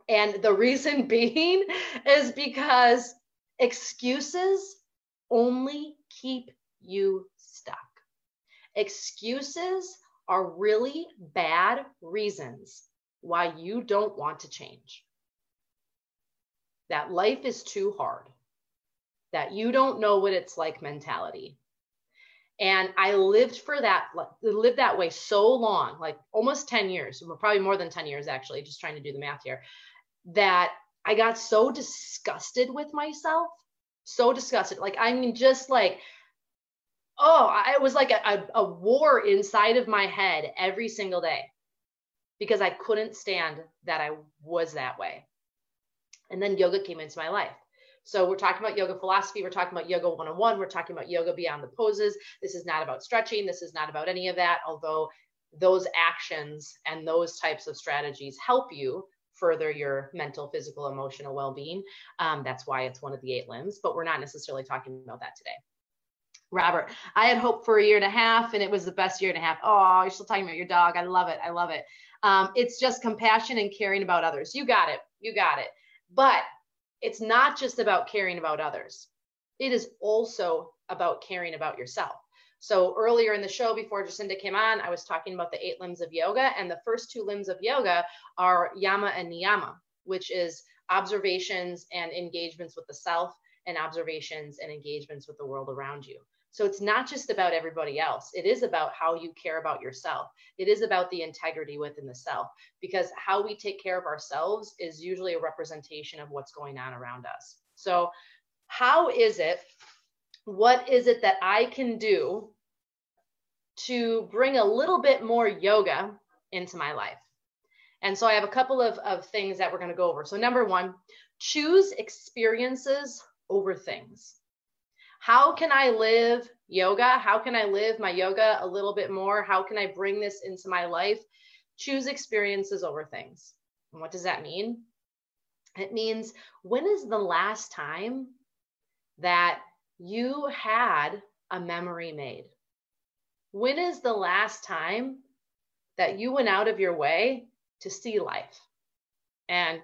And the reason <laughs> being is because excuses only keep you stuck. Excuses are really bad reasons why you don't want to change. That life is too hard, that you don't know what it's like mentality. And I lived for that, lived that way so long, like almost 10 years, probably more than 10 years actually, just trying to do the math here, that I got so disgusted with myself so disgusted. Like, I mean, just like, oh, it was like a, a, a war inside of my head every single day because I couldn't stand that I was that way. And then yoga came into my life. So we're talking about yoga philosophy. We're talking about yoga 101. We're talking about yoga beyond the poses. This is not about stretching. This is not about any of that. Although those actions and those types of strategies help you further your mental, physical, emotional well being. Um, that's why it's one of the eight limbs, but we're not necessarily talking about that today. Robert, I had hope for a year and a half and it was the best year and a half. Oh, you're still talking about your dog. I love it. I love it. Um, it's just compassion and caring about others. You got it. You got it. But it's not just about caring about others, it is also about caring about yourself. So earlier in the show, before Jacinda came on, I was talking about the eight limbs of yoga. And the first two limbs of yoga are yama and niyama, which is observations and engagements with the self and observations and engagements with the world around you. So it's not just about everybody else. It is about how you care about yourself. It is about the integrity within the self because how we take care of ourselves is usually a representation of what's going on around us. So how is it what is it that I can do to bring a little bit more yoga into my life? And so I have a couple of, of things that we're going to go over. So, number one, choose experiences over things. How can I live yoga? How can I live my yoga a little bit more? How can I bring this into my life? Choose experiences over things. And what does that mean? It means when is the last time that you had a memory made? When is the last time that you went out of your way to see life? And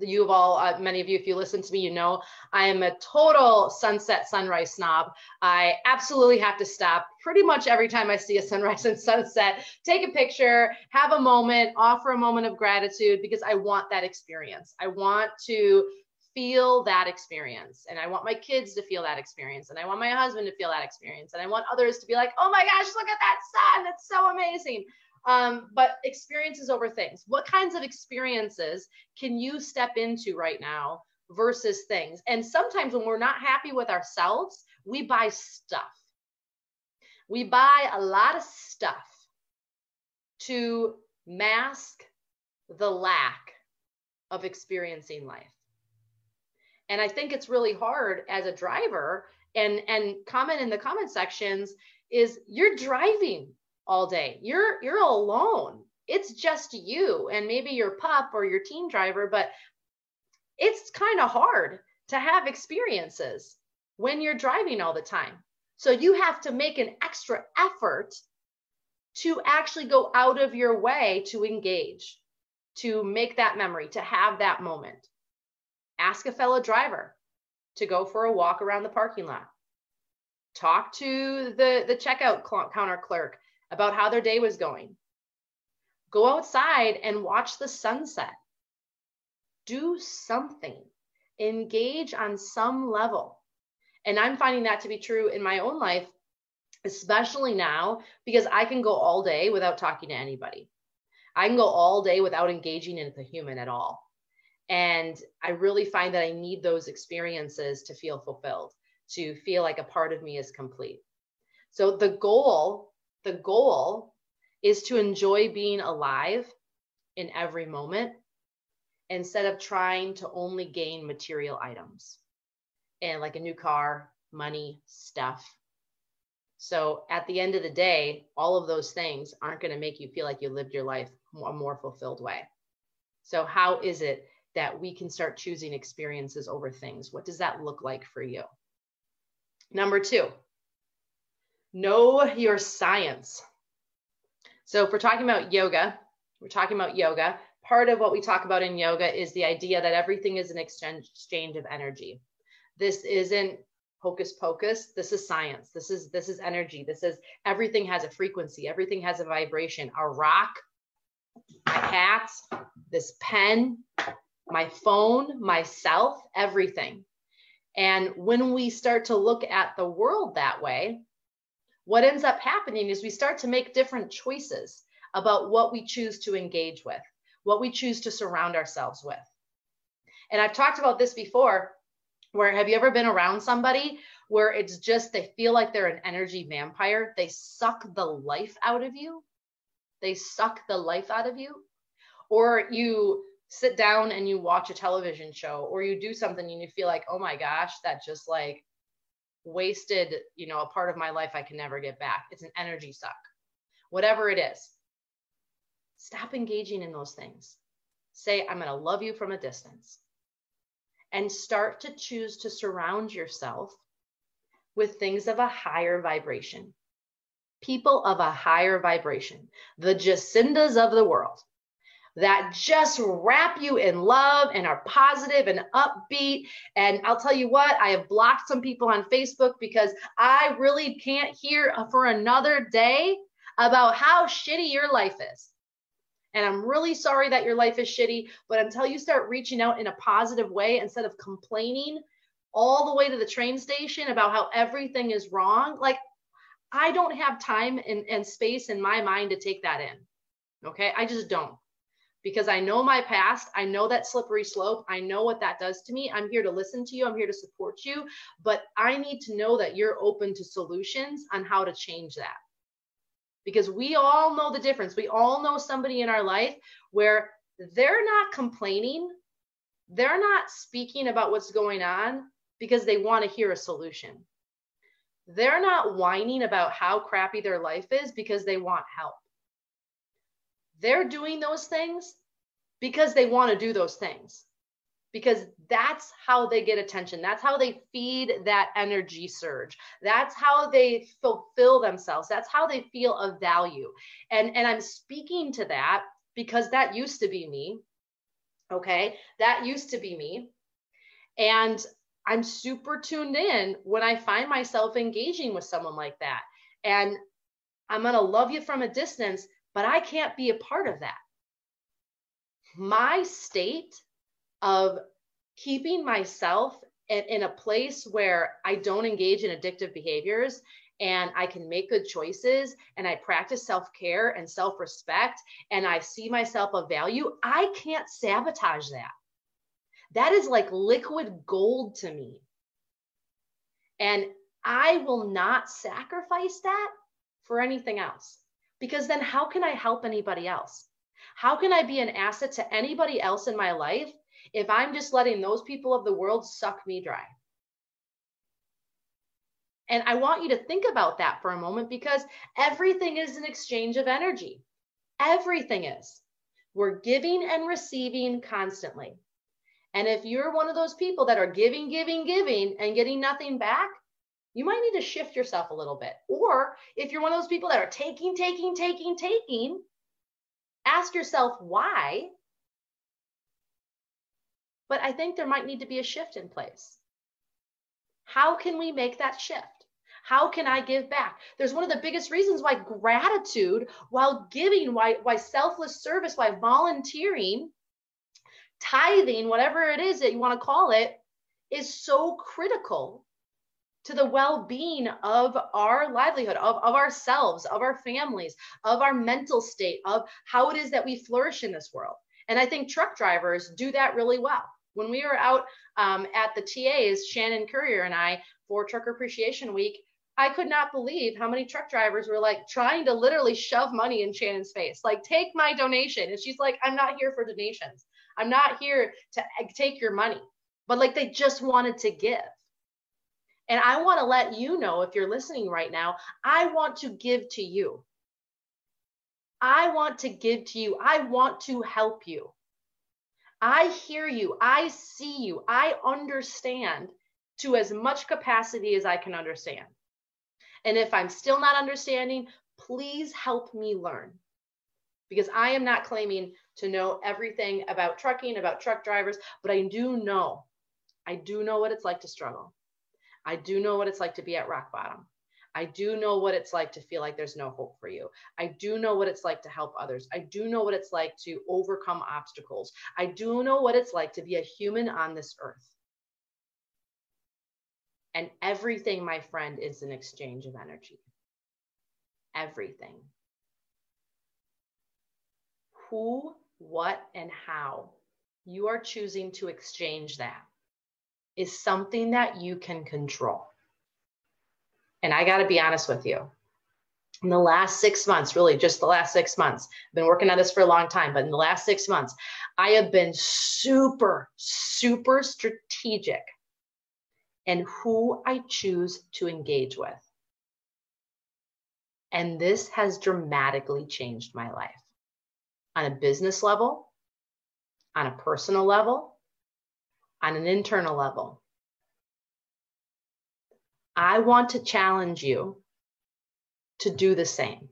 you have all, uh, many of you, if you listen to me, you know I am a total sunset sunrise snob. I absolutely have to stop pretty much every time I see a sunrise <laughs> and sunset, take a picture, have a moment, offer a moment of gratitude because I want that experience. I want to feel that experience and I want my kids to feel that experience and I want my husband to feel that experience and I want others to be like, oh my gosh, look at that sun. It's so amazing. Um, but experiences over things. What kinds of experiences can you step into right now versus things? And sometimes when we're not happy with ourselves, we buy stuff. We buy a lot of stuff to mask the lack of experiencing life. And I think it's really hard as a driver and and comment in the comment sections is you're driving all day. You're you're alone. It's just you and maybe your pup or your team driver, but it's kind of hard to have experiences when you're driving all the time. So you have to make an extra effort to actually go out of your way to engage, to make that memory, to have that moment. Ask a fellow driver to go for a walk around the parking lot. Talk to the, the checkout counter clerk about how their day was going. Go outside and watch the sunset. Do something. Engage on some level. And I'm finding that to be true in my own life, especially now, because I can go all day without talking to anybody. I can go all day without engaging in the human at all. And I really find that I need those experiences to feel fulfilled, to feel like a part of me is complete. So the goal the goal is to enjoy being alive in every moment instead of trying to only gain material items and like a new car, money, stuff. So at the end of the day, all of those things aren't going to make you feel like you lived your life a more fulfilled way. So, how is it that we can start choosing experiences over things? What does that look like for you? Number two, know your science. So if we're talking about yoga, we're talking about yoga. Part of what we talk about in yoga is the idea that everything is an exchange of energy. This isn't hocus pocus. This is science. This is this is energy. This is everything has a frequency. Everything has a vibration. A rock, a hat, this pen, my phone, myself, everything. And when we start to look at the world that way, what ends up happening is we start to make different choices about what we choose to engage with, what we choose to surround ourselves with. And I've talked about this before, where have you ever been around somebody where it's just they feel like they're an energy vampire? They suck the life out of you. They suck the life out of you. Or you sit down and you watch a television show or you do something and you feel like, oh my gosh, that just like wasted, you know, a part of my life I can never get back. It's an energy suck. Whatever it is. Stop engaging in those things. Say, I'm going to love you from a distance. And start to choose to surround yourself with things of a higher vibration. People of a higher vibration, the Jacindas of the world that just wrap you in love and are positive and upbeat. And I'll tell you what, I have blocked some people on Facebook because I really can't hear for another day about how shitty your life is. And I'm really sorry that your life is shitty, but until you start reaching out in a positive way instead of complaining all the way to the train station about how everything is wrong, like I don't have time and, and space in my mind to take that in. Okay. I just don't because I know my past. I know that slippery slope. I know what that does to me. I'm here to listen to you. I'm here to support you. But I need to know that you're open to solutions on how to change that. Because we all know the difference. We all know somebody in our life where they're not complaining, they're not speaking about what's going on because they want to hear a solution. they're not whining about how crappy their life is because they want help. They're doing those things because they want to do those things because that's how they get attention. That's how they feed that energy surge. That's how they fulfill themselves. That's how they feel of value. And, and I'm speaking to that because that used to be me. Okay. That used to be me. And I'm super tuned in when I find myself engaging with someone like that. And I'm going to love you from a distance, but I can't be a part of that. My state of keeping myself in, in a place where I don't engage in addictive behaviors and I can make good choices and I practice self care and self respect and I see myself of value, I can't sabotage that. That is like liquid gold to me. And I will not sacrifice that for anything else because then how can I help anybody else? How can I be an asset to anybody else in my life if I'm just letting those people of the world suck me dry? And I want you to think about that for a moment because everything is an exchange of energy. Everything is. We're giving and receiving constantly. And if you're one of those people that are giving, giving, giving and getting nothing back, you might need to shift yourself a little bit. Or if you're one of those people that are taking, taking, taking, taking, ask yourself why but I think there might need to be a shift in place. How can we make that shift? How can I give back? There's one of the biggest reasons why gratitude, while giving, why, why selfless service, why volunteering, tithing, whatever it is that you want to call it, is so critical to the well-being of our livelihood of, of ourselves of our families of our mental state of how it is that we flourish in this world and i think truck drivers do that really well when we were out um, at the TAs, Shannon Courier and I, for Trucker Appreciation Week, I could not believe how many truck drivers were like trying to literally shove money in Shannon's face, like, take my donation. And she's like, I'm not here for donations. I'm not here to eh, take your money. But like, they just wanted to give. And I want to let you know if you're listening right now, I want to give to you. I want to give to you. I want to help you. I hear you. I see you. I understand to as much capacity as I can understand. And if I'm still not understanding, please help me learn. Because I am not claiming to know everything about trucking, about truck drivers, but I do know, I do know what it's like to struggle. I do know what it's like to be at rock bottom. I do know what it's like to feel like there's no hope for you. I do know what it's like to help others. I do know what it's like to overcome obstacles. I do know what it's like to be a human on this earth. And everything, my friend, is an exchange of energy. Everything. Who, what, and how you are choosing to exchange that is something that you can control. And I got to be honest with you. In the last six months, really just the last six months, I've been working on this for a long time, but in the last six months, I have been super, super strategic in who I choose to engage with. And this has dramatically changed my life on a business level, on a personal level, on an internal level. I want to challenge you to do the same.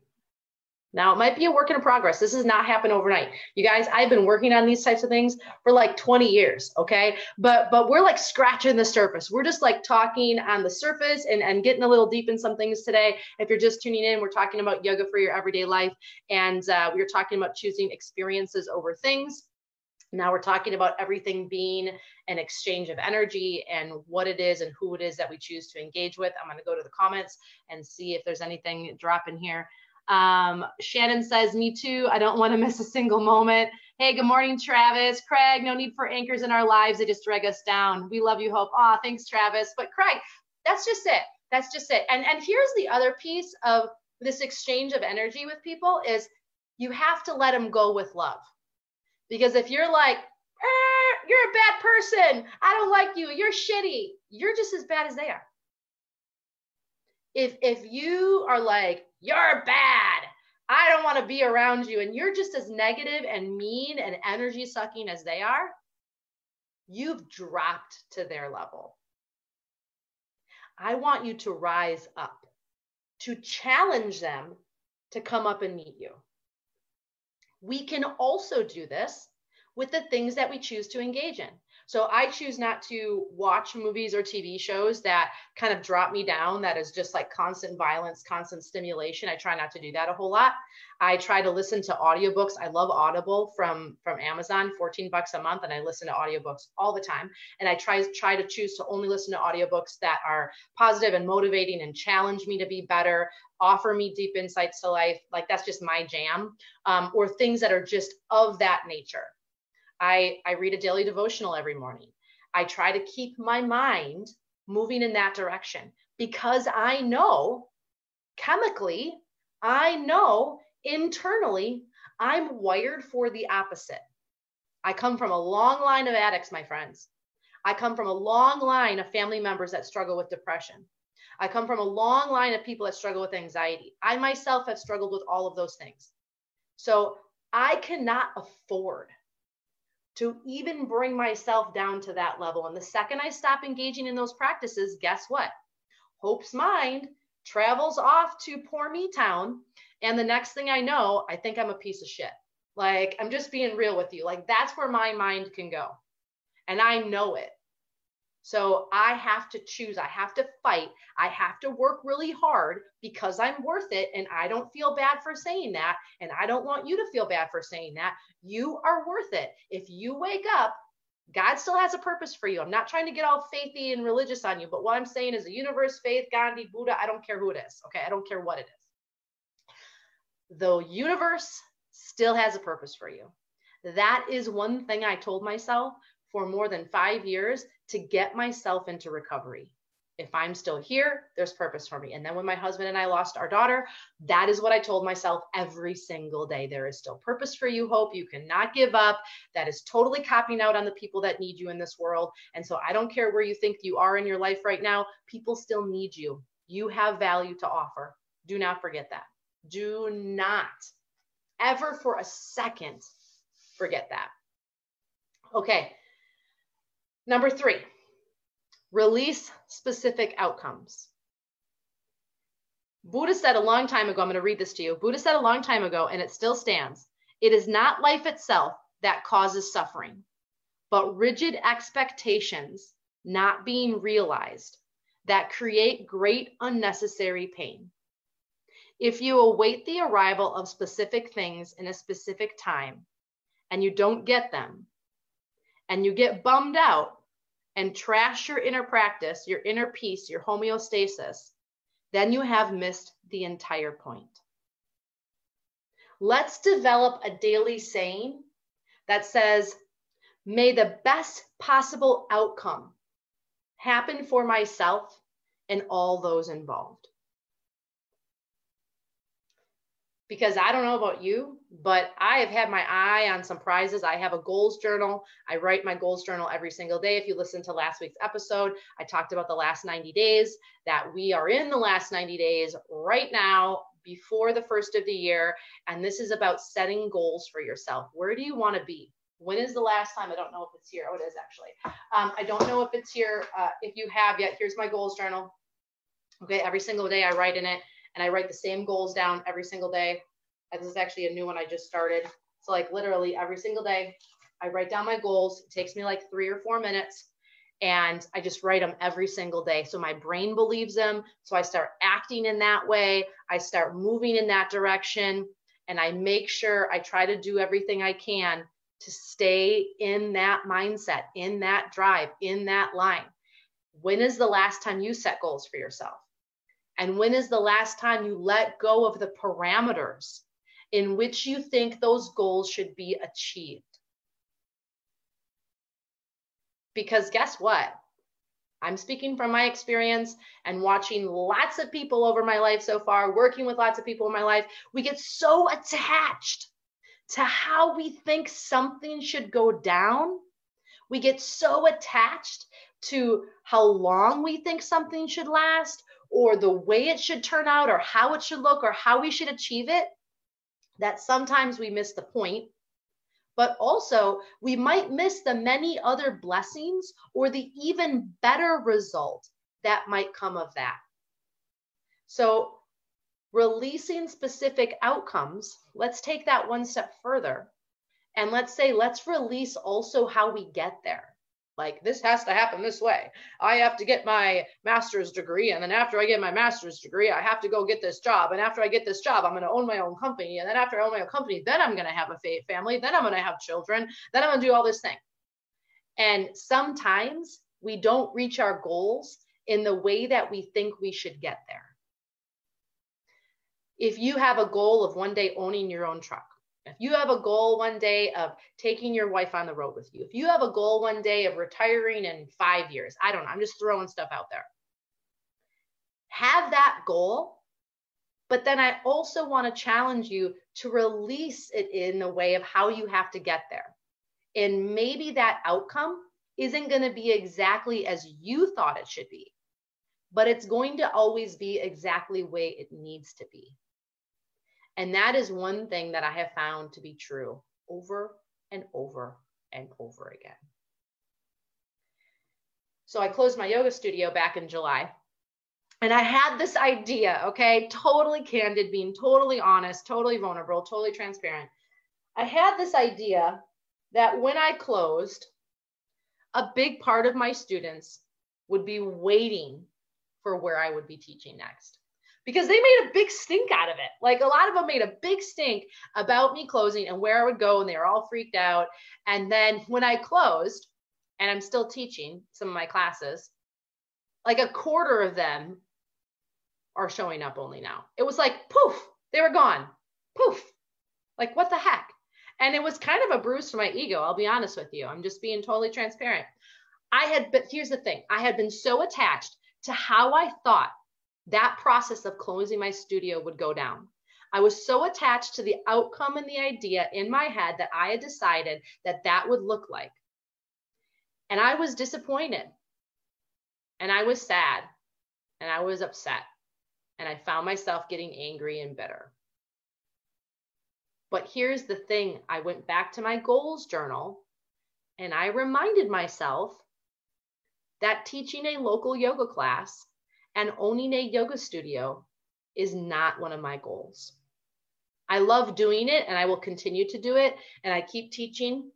Now, it might be a work in progress. This has not happened overnight. You guys, I've been working on these types of things for like 20 years, okay? But but we're like scratching the surface. We're just like talking on the surface and, and getting a little deep in some things today. If you're just tuning in, we're talking about yoga for your everyday life. And uh, we are talking about choosing experiences over things. Now we're talking about everything being an exchange of energy and what it is and who it is that we choose to engage with. I'm going to go to the comments and see if there's anything dropping here. Um, Shannon says, Me too. I don't want to <laughs> miss a single moment. Hey, good morning, Travis. Craig, no need for anchors in our lives. They just drag us down. We love you, Hope. Aw, thanks, Travis. But Craig, that's just it. That's just it. And, and here's the other piece of this exchange of energy with people is you have to let them go with love because if you're like, er, you're a bad person, I don't like you, you're shitty, you're just as bad as they are. if if you are like you're bad. I don't want to be around you and you're just as negative and mean and energy sucking as they are you've dropped to their level. I want you to rise up to challenge them to come up and meet you we can also do this with the things that we choose to engage in so I choose not to watch movies or TV shows that kind of drop me down, that is just like constant violence, constant stimulation. I try not to do that a whole lot. I try to listen to audiobooks. I love Audible from from Amazon, 14 bucks a month, and I listen to audiobooks all the time. And I try try to choose to only listen to audiobooks that are positive and motivating and challenge me to be better, offer me deep insights to life. Like that's just my jam, um, or things that are just of that nature. I, I read a daily devotional every morning. I try to keep my mind moving in that direction because I know chemically, I know internally, I'm wired for the opposite. I come from a long line of addicts, my friends. I come from a long line of family members that struggle with depression. I come from a long line of people that struggle with anxiety. I myself have struggled with all of those things. So I cannot afford to even bring myself down to that level. And the second I stop engaging in those practices, guess what? Hope's mind travels off to poor me town. And the next thing I know, I think I'm a piece of shit. Like, I'm just being real with you. Like, that's where my mind can go. And I know it. So I have to choose. I have to fight. I have to work really hard because I'm worth it. And I don't feel bad for saying that. And I don't want you to feel bad for saying that. You are worth it. If you wake up, God still has a purpose for you. I'm not trying to get all faithy and religious on you, but what I'm saying is the universe, faith, Gandhi, Buddha, I don't care who it is. Okay. I don't care what it is. The universe still has a purpose for you. That is one thing I told myself for more than five years to get myself into recovery. If I'm still here, there's purpose for me. And then when my husband and I lost our daughter, that is what I told myself every single day. There is still purpose for you, Hope. You cannot give up. That is totally copping out on the people that need you in this world. And so I don't care where you think you are in your life right now, people still need you. You have value to offer. Do not forget that. Do not ever for a second forget that. Okay, Number three, release specific outcomes. Buddha said a long time ago, I'm going to read this to you. Buddha said a long time ago, and it still stands it is not life itself that causes suffering, but rigid expectations not being realized that create great unnecessary pain. If you await the arrival of specific things in a specific time and you don't get them, and you get bummed out and trash your inner practice, your inner peace, your homeostasis, then you have missed the entire point. Let's develop a daily saying that says, May the best possible outcome happen for myself and all those involved. Because I don't know about you, but I have had my eye on some prizes. I have a goals journal. I write my goals journal every single day. If you listen to last week's episode, I talked about the last 90 days, that we are in the last 90 days right now before the first of the year. And this is about setting goals for yourself. Where do you want to be? When is the last time? I don't know if it's here. Oh, it is actually. Um, I don't know if it's here. Uh, if you have yet, here's my goals journal. Okay, every single day I write in it and I write the same goals down every single day. This is actually a new one I just started. So like literally every single day, I write down my goals. It takes me like three or four minutes and I just write them every single day. So my brain believes them. So I start acting in that way. I start moving in that direction and I make sure I try to do everything I can to stay in that mindset, in that drive, in that line. When is the last time you set goals for yourself? And when is the last time you let go of the parameters in which you think those goals should be achieved? Because guess what? I'm speaking from my experience and watching lots of people over my life so far, working with lots of people in my life. We get so attached to how we think something should go down. We get so attached to how long we think something should last or the way it should turn out or how it should look or how we should achieve it, that sometimes we miss the point. But also, we might miss the many other blessings or the even better result that might come of that. So, releasing specific outcomes, let's take that one step further. And let's say, let's release also how we get there. Like, this has to happen this way. I have to get my master's degree. And then after I get my master's degree, I have to go get this job. And after I get this job, I'm going to own my own company. And then after I own my own company, then I'm going to have a family. Then I'm going to have children. Then I'm going to do all this thing. And sometimes we don't reach our goals in the way that we think we should get there. If you have a goal of one day owning your own truck, if you have a goal one day of taking your wife on the road with you, if you have a goal one day of retiring in five years, I don't know, I'm just throwing stuff out there. Have that goal, but then I also want to challenge you to release it in the way of how you have to get there. And maybe that outcome isn't going to be exactly as you thought it should be, but it's going to always be exactly the way it needs to be. And that is one thing that I have found to be true over and over and over again. So I closed my yoga studio back in July. And I had this idea, okay, totally candid, being totally honest, totally vulnerable, totally transparent. I had this idea that when I closed, a big part of my students would be waiting for where I would be teaching next because they made a big stink out of it. Like a lot of them made a big stink about me closing and where I would go, and they were all freaked out. And then when I closed, and I'm still teaching some of my classes, like a quarter of them are showing up only now. It was like poof, they were gone. Poof. Like what the heck? And it was kind of a bruise to my ego, I'll be honest with you. I'm just being totally transparent. I had, but here's the thing I had been so attached to how I thought that process of closing my studio would go down. I was so attached to the outcome and the idea in my head that I had decided that that would look like. And I was disappointed. And I was sad. And I was upset. And I found myself getting angry and bitter. But here's the thing I went back to my goals journal and I reminded myself that teaching a local yoga class and owning a yoga studio is not one of my goals. I love doing it and I will continue to do it. And I keep teaching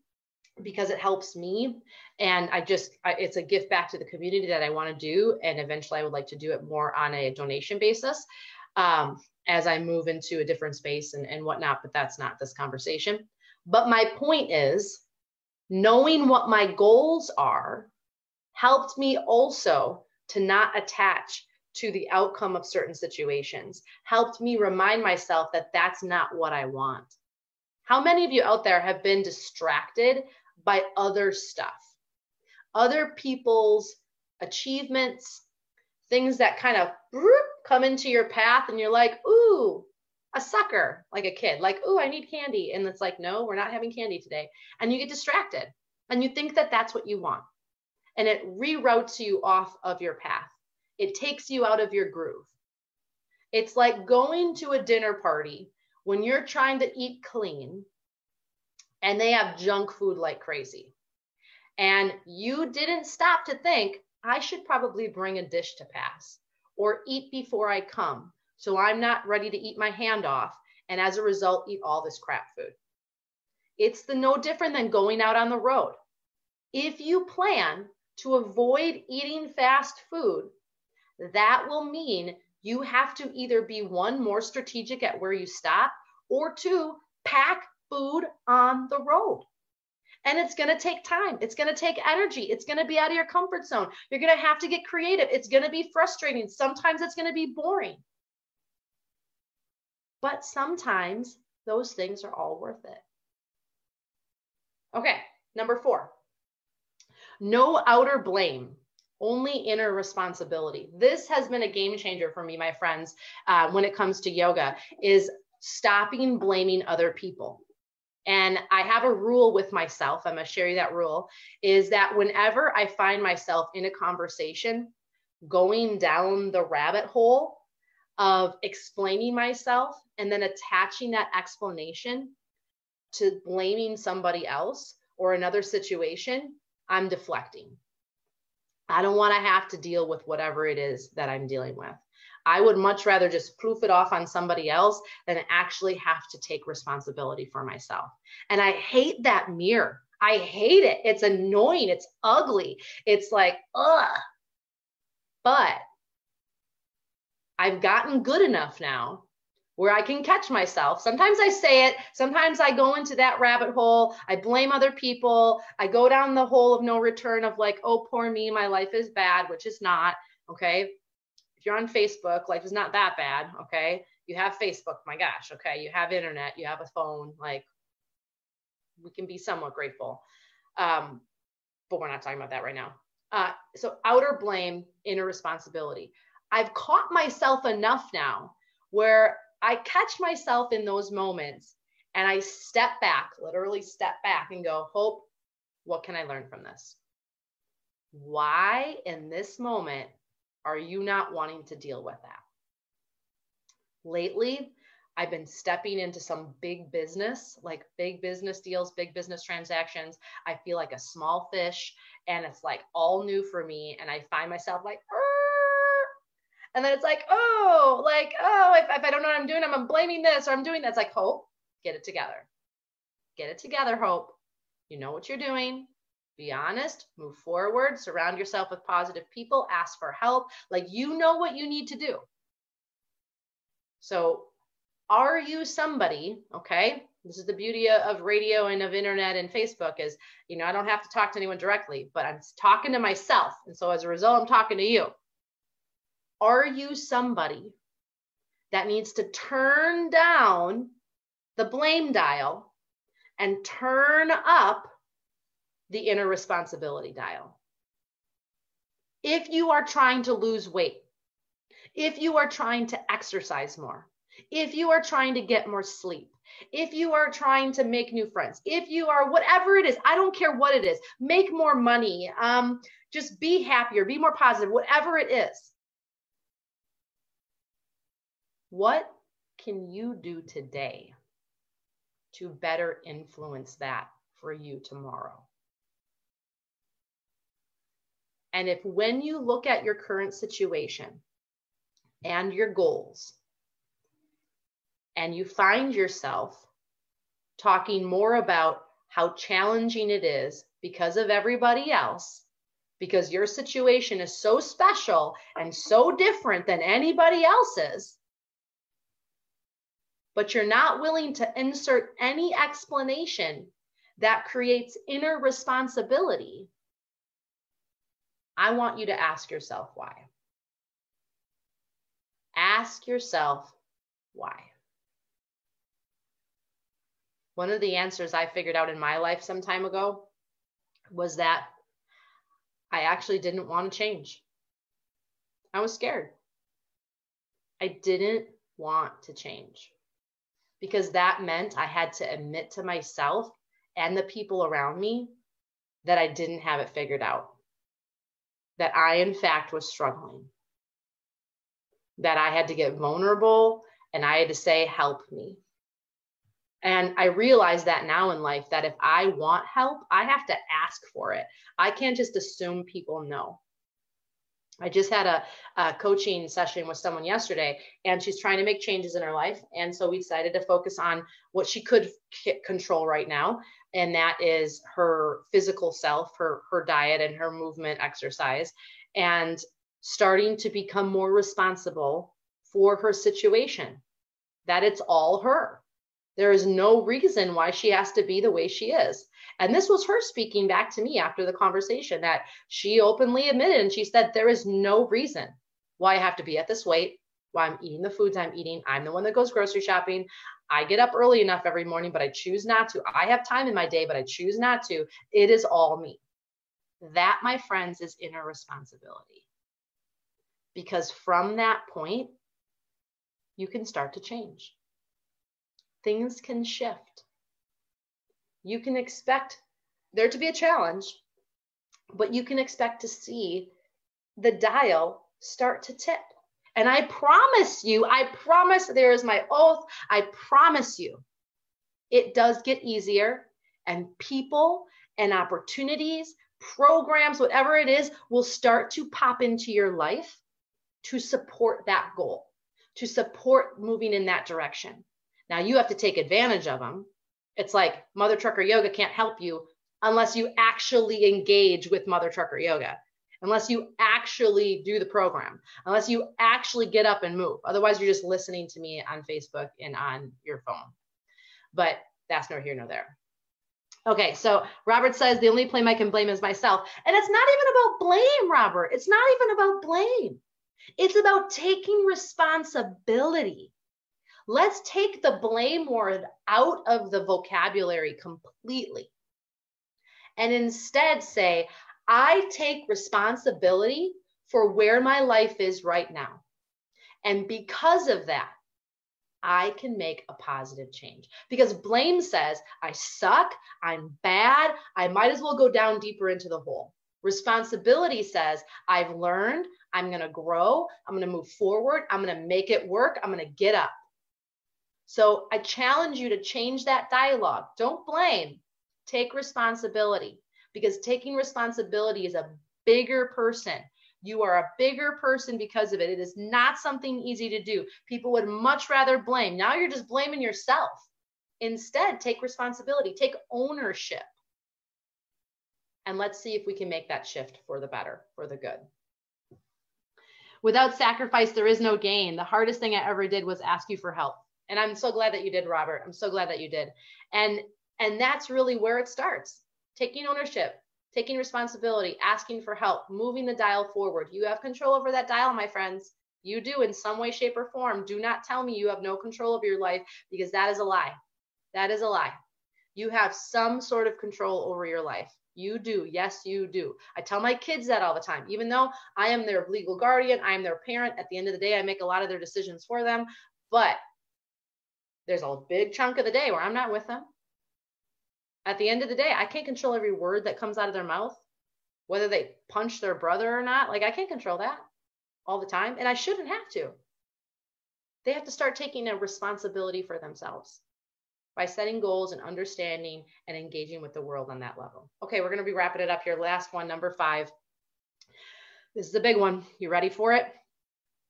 because it helps me. And I just, I, it's a gift back to the community that I want to do. And eventually I would like to do it more on a donation basis um, as I move into a different space and, and whatnot. But that's not this conversation. But my point is knowing what my goals are helped me also to not attach to the outcome of certain situations, helped me remind myself that that's not what I want. How many of you out there have been distracted by other stuff, other people's achievements, things that kind of come into your path, and you're like, ooh, a sucker, like a kid, like, ooh, I need candy. And it's like, no, we're not having candy today. And you get distracted and you think that that's what you want and it reroutes you off of your path. It takes you out of your groove. It's like going to a dinner party when you're trying to eat clean and they have junk food like crazy. And you didn't stop to think, I should probably bring a dish to pass or eat before I come. So I'm not ready to eat my hand off. And as a result, eat all this crap food. It's the no different than going out on the road. If you plan to avoid eating fast food, that will mean you have to either be one, more strategic at where you stop, or two, pack food on the road. And it's going to take time. It's going to take energy. It's going to be out of your comfort zone. You're going to have to get creative. It's going to be frustrating. Sometimes it's going to be boring. But sometimes those things are all worth it. Okay, number four, no outer blame, only inner responsibility. This has been a game changer for me, my friends, uh, when it comes to yoga, is stopping blaming other people. And I have a rule with myself. I'm going to share you that rule is that whenever I find myself in a conversation going down the rabbit hole of explaining myself and then attaching that explanation to blaming somebody else or another situation, I'm deflecting. I don't want to have to deal with whatever it is that I'm dealing with. I would much rather just proof it off on somebody else than actually have to take responsibility for myself. And I hate that mirror. I hate it. It's annoying. It's ugly. It's like, ugh. But I've gotten good enough now where I can catch myself. Sometimes I say it, sometimes I go into that rabbit hole. I blame other people. I go down the hole of no return of like, oh, poor me, my life is bad, which is not. Okay. If you're on Facebook, life is not that bad. Okay. You have Facebook, my gosh. Okay. You have internet, you have a phone. Like, we can be somewhat grateful. Um, but we're not talking about that right now. Uh, so, outer blame, inner responsibility. I've caught myself enough now where I catch myself in those moments and I step back, literally step back and go, Hope, what can I learn from this? Why in this moment are you not wanting to deal with that? Lately, I've been stepping into some big business, like big business deals, big business transactions. I feel like a small fish and it's like all new for me. And I find myself like, and then it's like, oh, like, oh, if, if I don't know what I'm doing, I'm blaming this or I'm doing that. It's like, hope, get it together. Get it together, hope. You know what you're doing. Be honest, move forward, surround yourself with positive people, ask for help. Like, you know what you need to do. So, are you somebody, okay? This is the beauty of radio and of internet and Facebook is, you know, I don't have to talk to anyone directly, but I'm talking to myself. And so as a result, I'm talking to you. Are you somebody that needs to turn down the blame dial and turn up the inner responsibility dial? If you are trying to lose weight, if you are trying to exercise more, if you are trying to get more sleep, if you are trying to make new friends, if you are whatever it is, I don't care what it is, make more money, um, just be happier, be more positive, whatever it is. What can you do today to better influence that for you tomorrow? And if when you look at your current situation and your goals, and you find yourself talking more about how challenging it is because of everybody else, because your situation is so special and so different than anybody else's, but you're not willing to insert any explanation that creates inner responsibility, I want you to ask yourself why. Ask yourself why. One of the answers I figured out in my life some time ago was that I actually didn't want to change. I was scared. I didn't want to change because that meant I had to admit to myself and the people around me that I didn't have it figured out. That I, in fact, was struggling. That I had to get vulnerable and I had to say, Help me. And I realize that now in life that if I want help, I have to ask for it. I can't just assume people know. I just had a, a, coaching session with someone yesterday, and she's trying to make changes in her life. And so we decided to focus on what she could control right now, and that is her physical self, her her diet, and her movement, exercise, and starting to become more responsible for her situation. That it's all her. There is no reason why she has to be the way she is. And this was her speaking back to me after the conversation that she openly admitted and she said, There is no reason why I have to be at this weight, why I'm eating the foods I'm eating. I'm the one that goes grocery shopping. I get up early enough every morning, but I choose not to. I have time in my day, but I choose not to. It is all me. That, my friends, is inner responsibility. Because from that point, you can start to change. Things can shift you can expect there to be a challenge, but you can expect to see the dial start to tip. And I promise you, I promise there is my oath, I promise you, it does get easier and people and opportunities, programs, whatever it is, will start to pop into your life to support that goal, to support moving in that direction. Now you have to take advantage of them. It's like Mother Trucker Yoga can't help you unless you actually engage with Mother Trucker Yoga, unless you actually do the program, unless you actually get up and move. Otherwise, you're just listening to me on Facebook and on your phone. But that's nor here nor there. Okay, so Robert says the only blame I can blame is myself. And it's not even about blame, Robert. It's not even about blame. It's about taking responsibility. Let's take the blame word out of the vocabulary completely and instead say, I take responsibility for where my life is right now. And because of that, I can make a positive change. Because blame says, I suck, I'm bad, I might as well go down deeper into the hole. Responsibility says, I've learned, I'm gonna grow, I'm gonna move forward, I'm gonna make it work, I'm gonna get up. So I challenge you to change that dialogue. Don't blame, take responsibility because taking responsibility is a bigger person. You are a bigger person because of it. It is not something easy to do. People would much rather blame. Now you're just blaming yourself. Instead, take responsibility, take ownership. And let's see if we can make that shift for the better, for the good. Without sacrifice, there is no gain. The hardest thing I ever did was ask you for help. And I'm so glad that you did, Robert. I'm so glad that you did. And and that's really where it starts taking ownership, taking responsibility, asking for help, moving the dial forward. You have control over that dial, my friends. You do in some way, shape, or form. Do not tell me you have no control over your life because that is a lie. That is a lie. You have some sort of control over your life. You do. Yes, you do. I tell my kids that all the time. Even though I am their legal guardian, I am their parent. At the end of the day, I make a lot of their decisions for them. But there's a big chunk of the day where I'm not with them at the end of the day, I can't control every word that comes out of their mouth, whether they punch their brother or not. Like, I can't control that all the time, and I shouldn't have to. They have to start taking a responsibility for themselves by setting goals and understanding and engaging with the world on that level. Okay, we're going to be wrapping it up here. Last one, number five. This is a big one. You ready for it?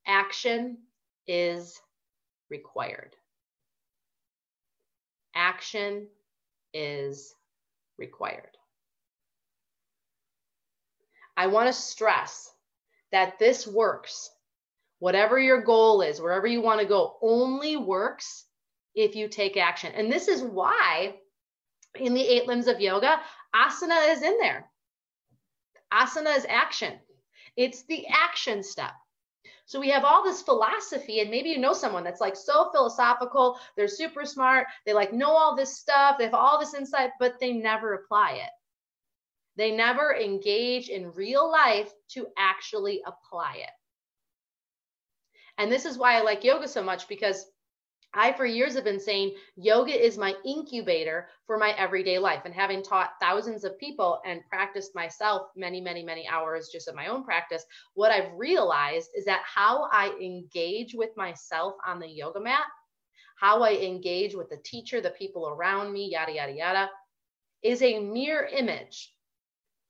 Action is required. Action is required. I want to stress that this works. Whatever your goal is, wherever you want to go, only works if you take action. And this is why in the eight limbs of yoga, asana is in there. Asana is action, it's the action step. So we have all this philosophy, and maybe you know someone that's like so philosophical, they're super smart, they like know all this stuff, they have all this insight, but they never apply it. They never engage in real life to actually apply it. And this is why I like yoga so much because I, for years, have been saying yoga is my incubator for my everyday life. And having taught thousands of people and practiced myself many, many, many hours just of my own practice, what I've realized is that how I engage with myself on the yoga mat, how I engage with the teacher, the people around me, yada, yada, yada, is a mirror image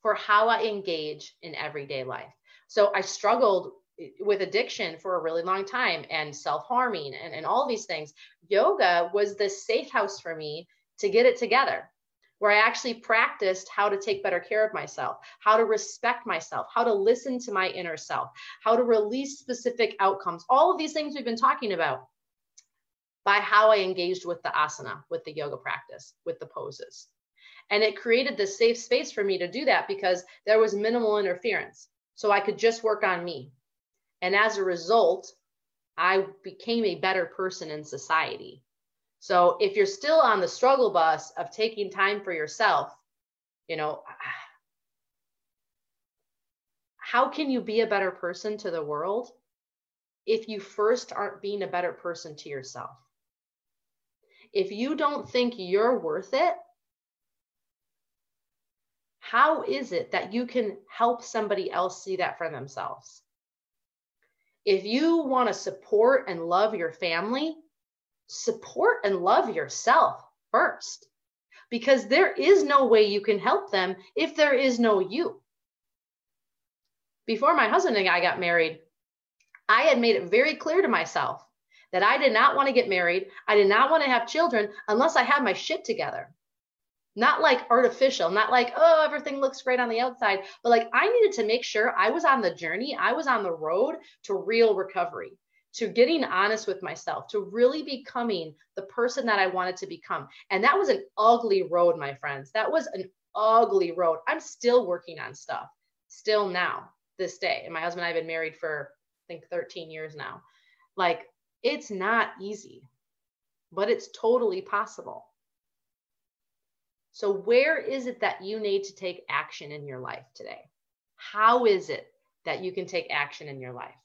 for how I engage in everyday life. So I struggled with addiction for a really long time and self-harming and, and all these things yoga was the safe house for me to get it together where i actually practiced how to take better care of myself how to respect myself how to listen to my inner self how to release specific outcomes all of these things we've been talking about by how i engaged with the asana with the yoga practice with the poses. And it created this safe space for me to do that because there was minimal interference. So i could just work on me and as a result, I became a better person in society. So if you're still on the struggle bus of taking time for yourself, you know, how can you be a better person to the world if you first aren't being a better person to yourself? If you don't think you're worth it, how is it that you can help somebody else see that for themselves? If you want to support and love your family, support and love yourself first because there is no way you can help them if there is no you. Before my husband and I got married, I had made it very clear to myself that I did not want to get married. I did not want to have children unless I had my shit together. Not like artificial, not like, oh, everything looks great on the outside, but like I needed to make sure I was on the journey, I was on the road to real recovery, to getting honest with myself, to really becoming the person that I wanted to become. And that was an ugly road, my friends. That was an ugly road. I'm still working on stuff, still now, this day. And my husband and I have been married for, I think, 13 years now. Like, it's not easy, but it's totally possible. So, where is it that you need to take action in your life today? How is it that you can take action in your life?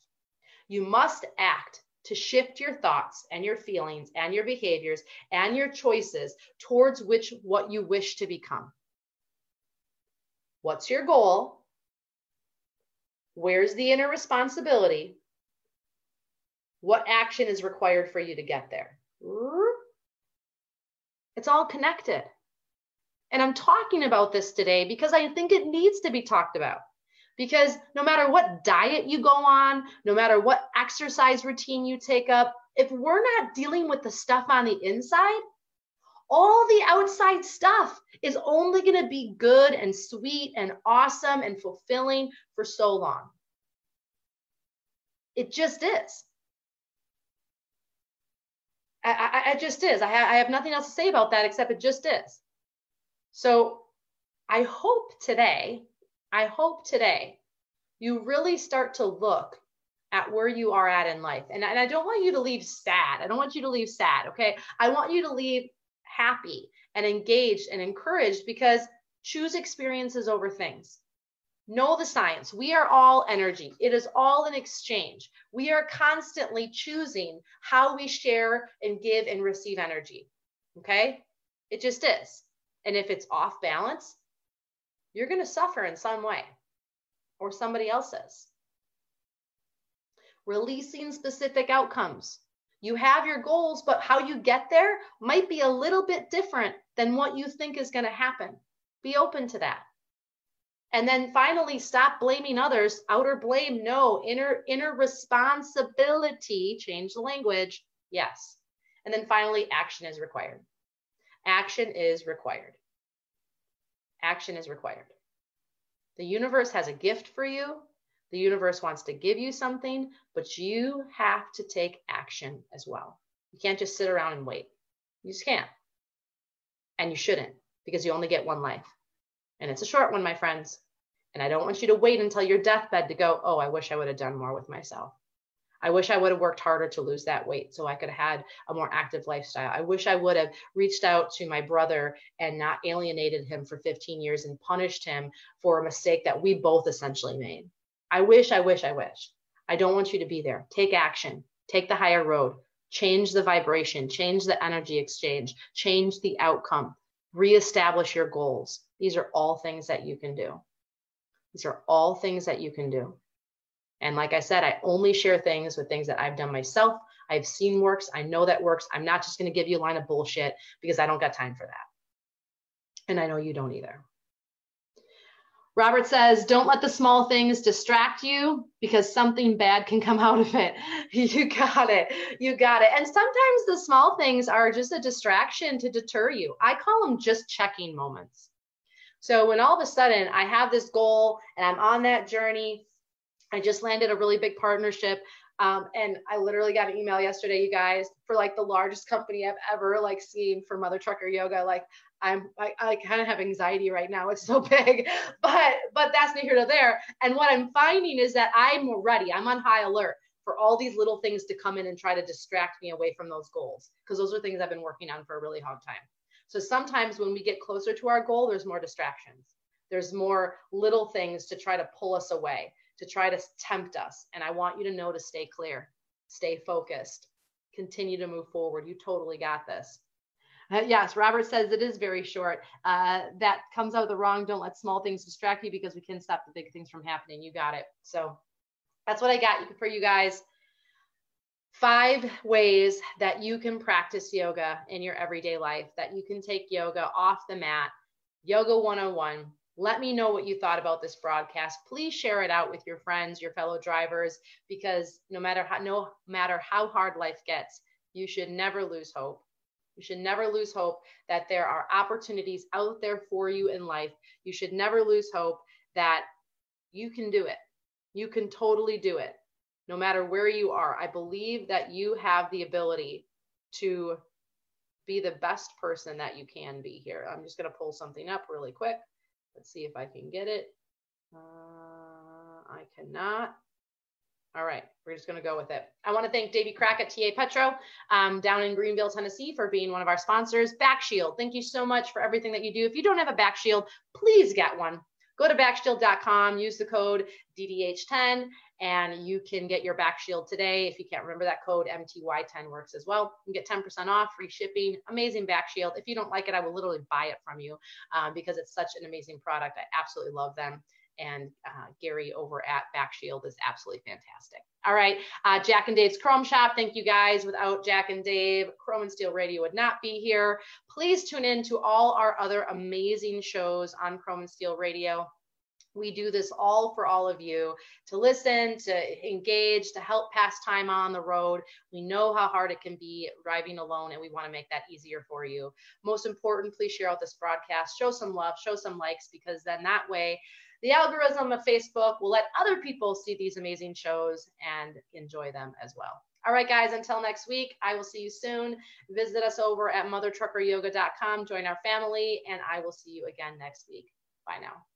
You must act to shift your thoughts and your feelings and your behaviors and your choices towards which what you wish to become. What's your goal? Where's the inner responsibility? What action is required for you to get there? It's all connected. And I'm talking about this today because I think it needs to be talked about. Because no matter what diet you go on, no matter what exercise routine you take up, if we're not dealing with the stuff on the inside, all the outside stuff is only going to be good and sweet and awesome and fulfilling for so long. It just is. I, I, just is. I, ha- I have nothing else to say about that except it just is. So I hope today, I hope today you really start to look at where you are at in life. And, and I don't want you to leave sad. I don't want you to leave sad. Okay. I want you to leave happy and engaged and encouraged because choose experiences over things. Know the science. We are all energy. It is all an exchange. We are constantly choosing how we share and give and receive energy. Okay? It just is. And if it's off balance, you're going to suffer in some way or somebody else is. Releasing specific outcomes. You have your goals, but how you get there might be a little bit different than what you think is going to happen. Be open to that. And then finally, stop blaming others. Outer blame, no. Inner inner responsibility, change the language, yes. And then finally, action is required. Action is required. Action is required. The universe has a gift for you. The universe wants to give you something, but you have to take action as well. You can't just sit around and wait. You just can't. And you shouldn't because you only get one life. And it's a short one, my friends. And I don't want you to wait until your deathbed to go, oh, I wish I would have done more with myself. I wish I would have worked harder to lose that weight so I could have had a more active lifestyle. I wish I would have reached out to my brother and not alienated him for 15 years and punished him for a mistake that we both essentially made. I wish, I wish, I wish. I don't want you to be there. Take action, take the higher road, change the vibration, change the energy exchange, change the outcome, reestablish your goals. These are all things that you can do. These are all things that you can do. And like I said, I only share things with things that I've done myself. I've seen works. I know that works. I'm not just going to give you a line of bullshit because I don't got time for that. And I know you don't either. Robert says, don't let the small things distract you because something bad can come out of it. <laughs> You got it. You got it. And sometimes the small things are just a distraction to deter you. I call them just checking moments. So when all of a sudden I have this goal and I'm on that journey, I just landed a really big partnership. Um, and I literally got an email yesterday, you guys, for like the largest company I've ever like seen for Mother Trucker Yoga. Like I'm, I, I kind of have anxiety right now. It's so <laughs> big, but but that's neither here nor there. And what I'm finding is that I'm ready. I'm on high alert for all these little things to come in and try to distract me away from those goals because those are things I've been working on for a really long time. So sometimes when we get closer to our goal, there's more distractions. There's more little things to try to pull us away, to try to tempt us. And I want you to know to stay clear, stay focused, continue to move forward. You totally got this. Uh, yes, Robert says it is very short. Uh, that comes out the wrong. Don't let small things distract you because we can stop the big things from happening. You got it. So that's what I got for you guys. five ways that you can practice yoga in your everyday life, that you can take yoga off the mat. Yoga 101. Let me know what you thought about this broadcast. Please share it out with your friends, your fellow drivers, because no matter how no matter how hard life gets, you should never lose hope. You should never lose hope that there are opportunities out there for you in life. You should never lose hope that you can do it. You can totally do it no matter where you are. I believe that you have the ability to be the best person that you can be here. I'm just going to pull something up really quick. Let's see if I can get it. Uh, I cannot. All right, we're just going to go with it. I want to thank Davey Crockett, TA Petro, um, down in Greenville, Tennessee, for being one of our sponsors. Back Shield, thank you so much for everything that you do. If you don't have a back shield, please get one. Go to backshield.com, use the code DDH10, and you can get your backshield today. If you can't remember that code, MTY10 works as well. You can get 10% off, free shipping, amazing backshield. If you don't like it, I will literally buy it from you um, because it's such an amazing product. I absolutely love them. And uh, Gary over at Backshield is absolutely fantastic. All right, uh, Jack and Dave's Chrome Shop. Thank you guys. Without Jack and Dave, Chrome and Steel Radio would not be here. Please tune in to all our other amazing shows on Chrome and Steel Radio. We do this all for all of you to listen, to engage, to help pass time on the road. We know how hard it can be driving alone, and we want to make that easier for you. Most important, please share out this broadcast, show some love, show some likes, because then that way, the algorithm of Facebook will let other people see these amazing shows and enjoy them as well. All right, guys, until next week, I will see you soon. Visit us over at mothertruckeryoga.com, join our family, and I will see you again next week. Bye now.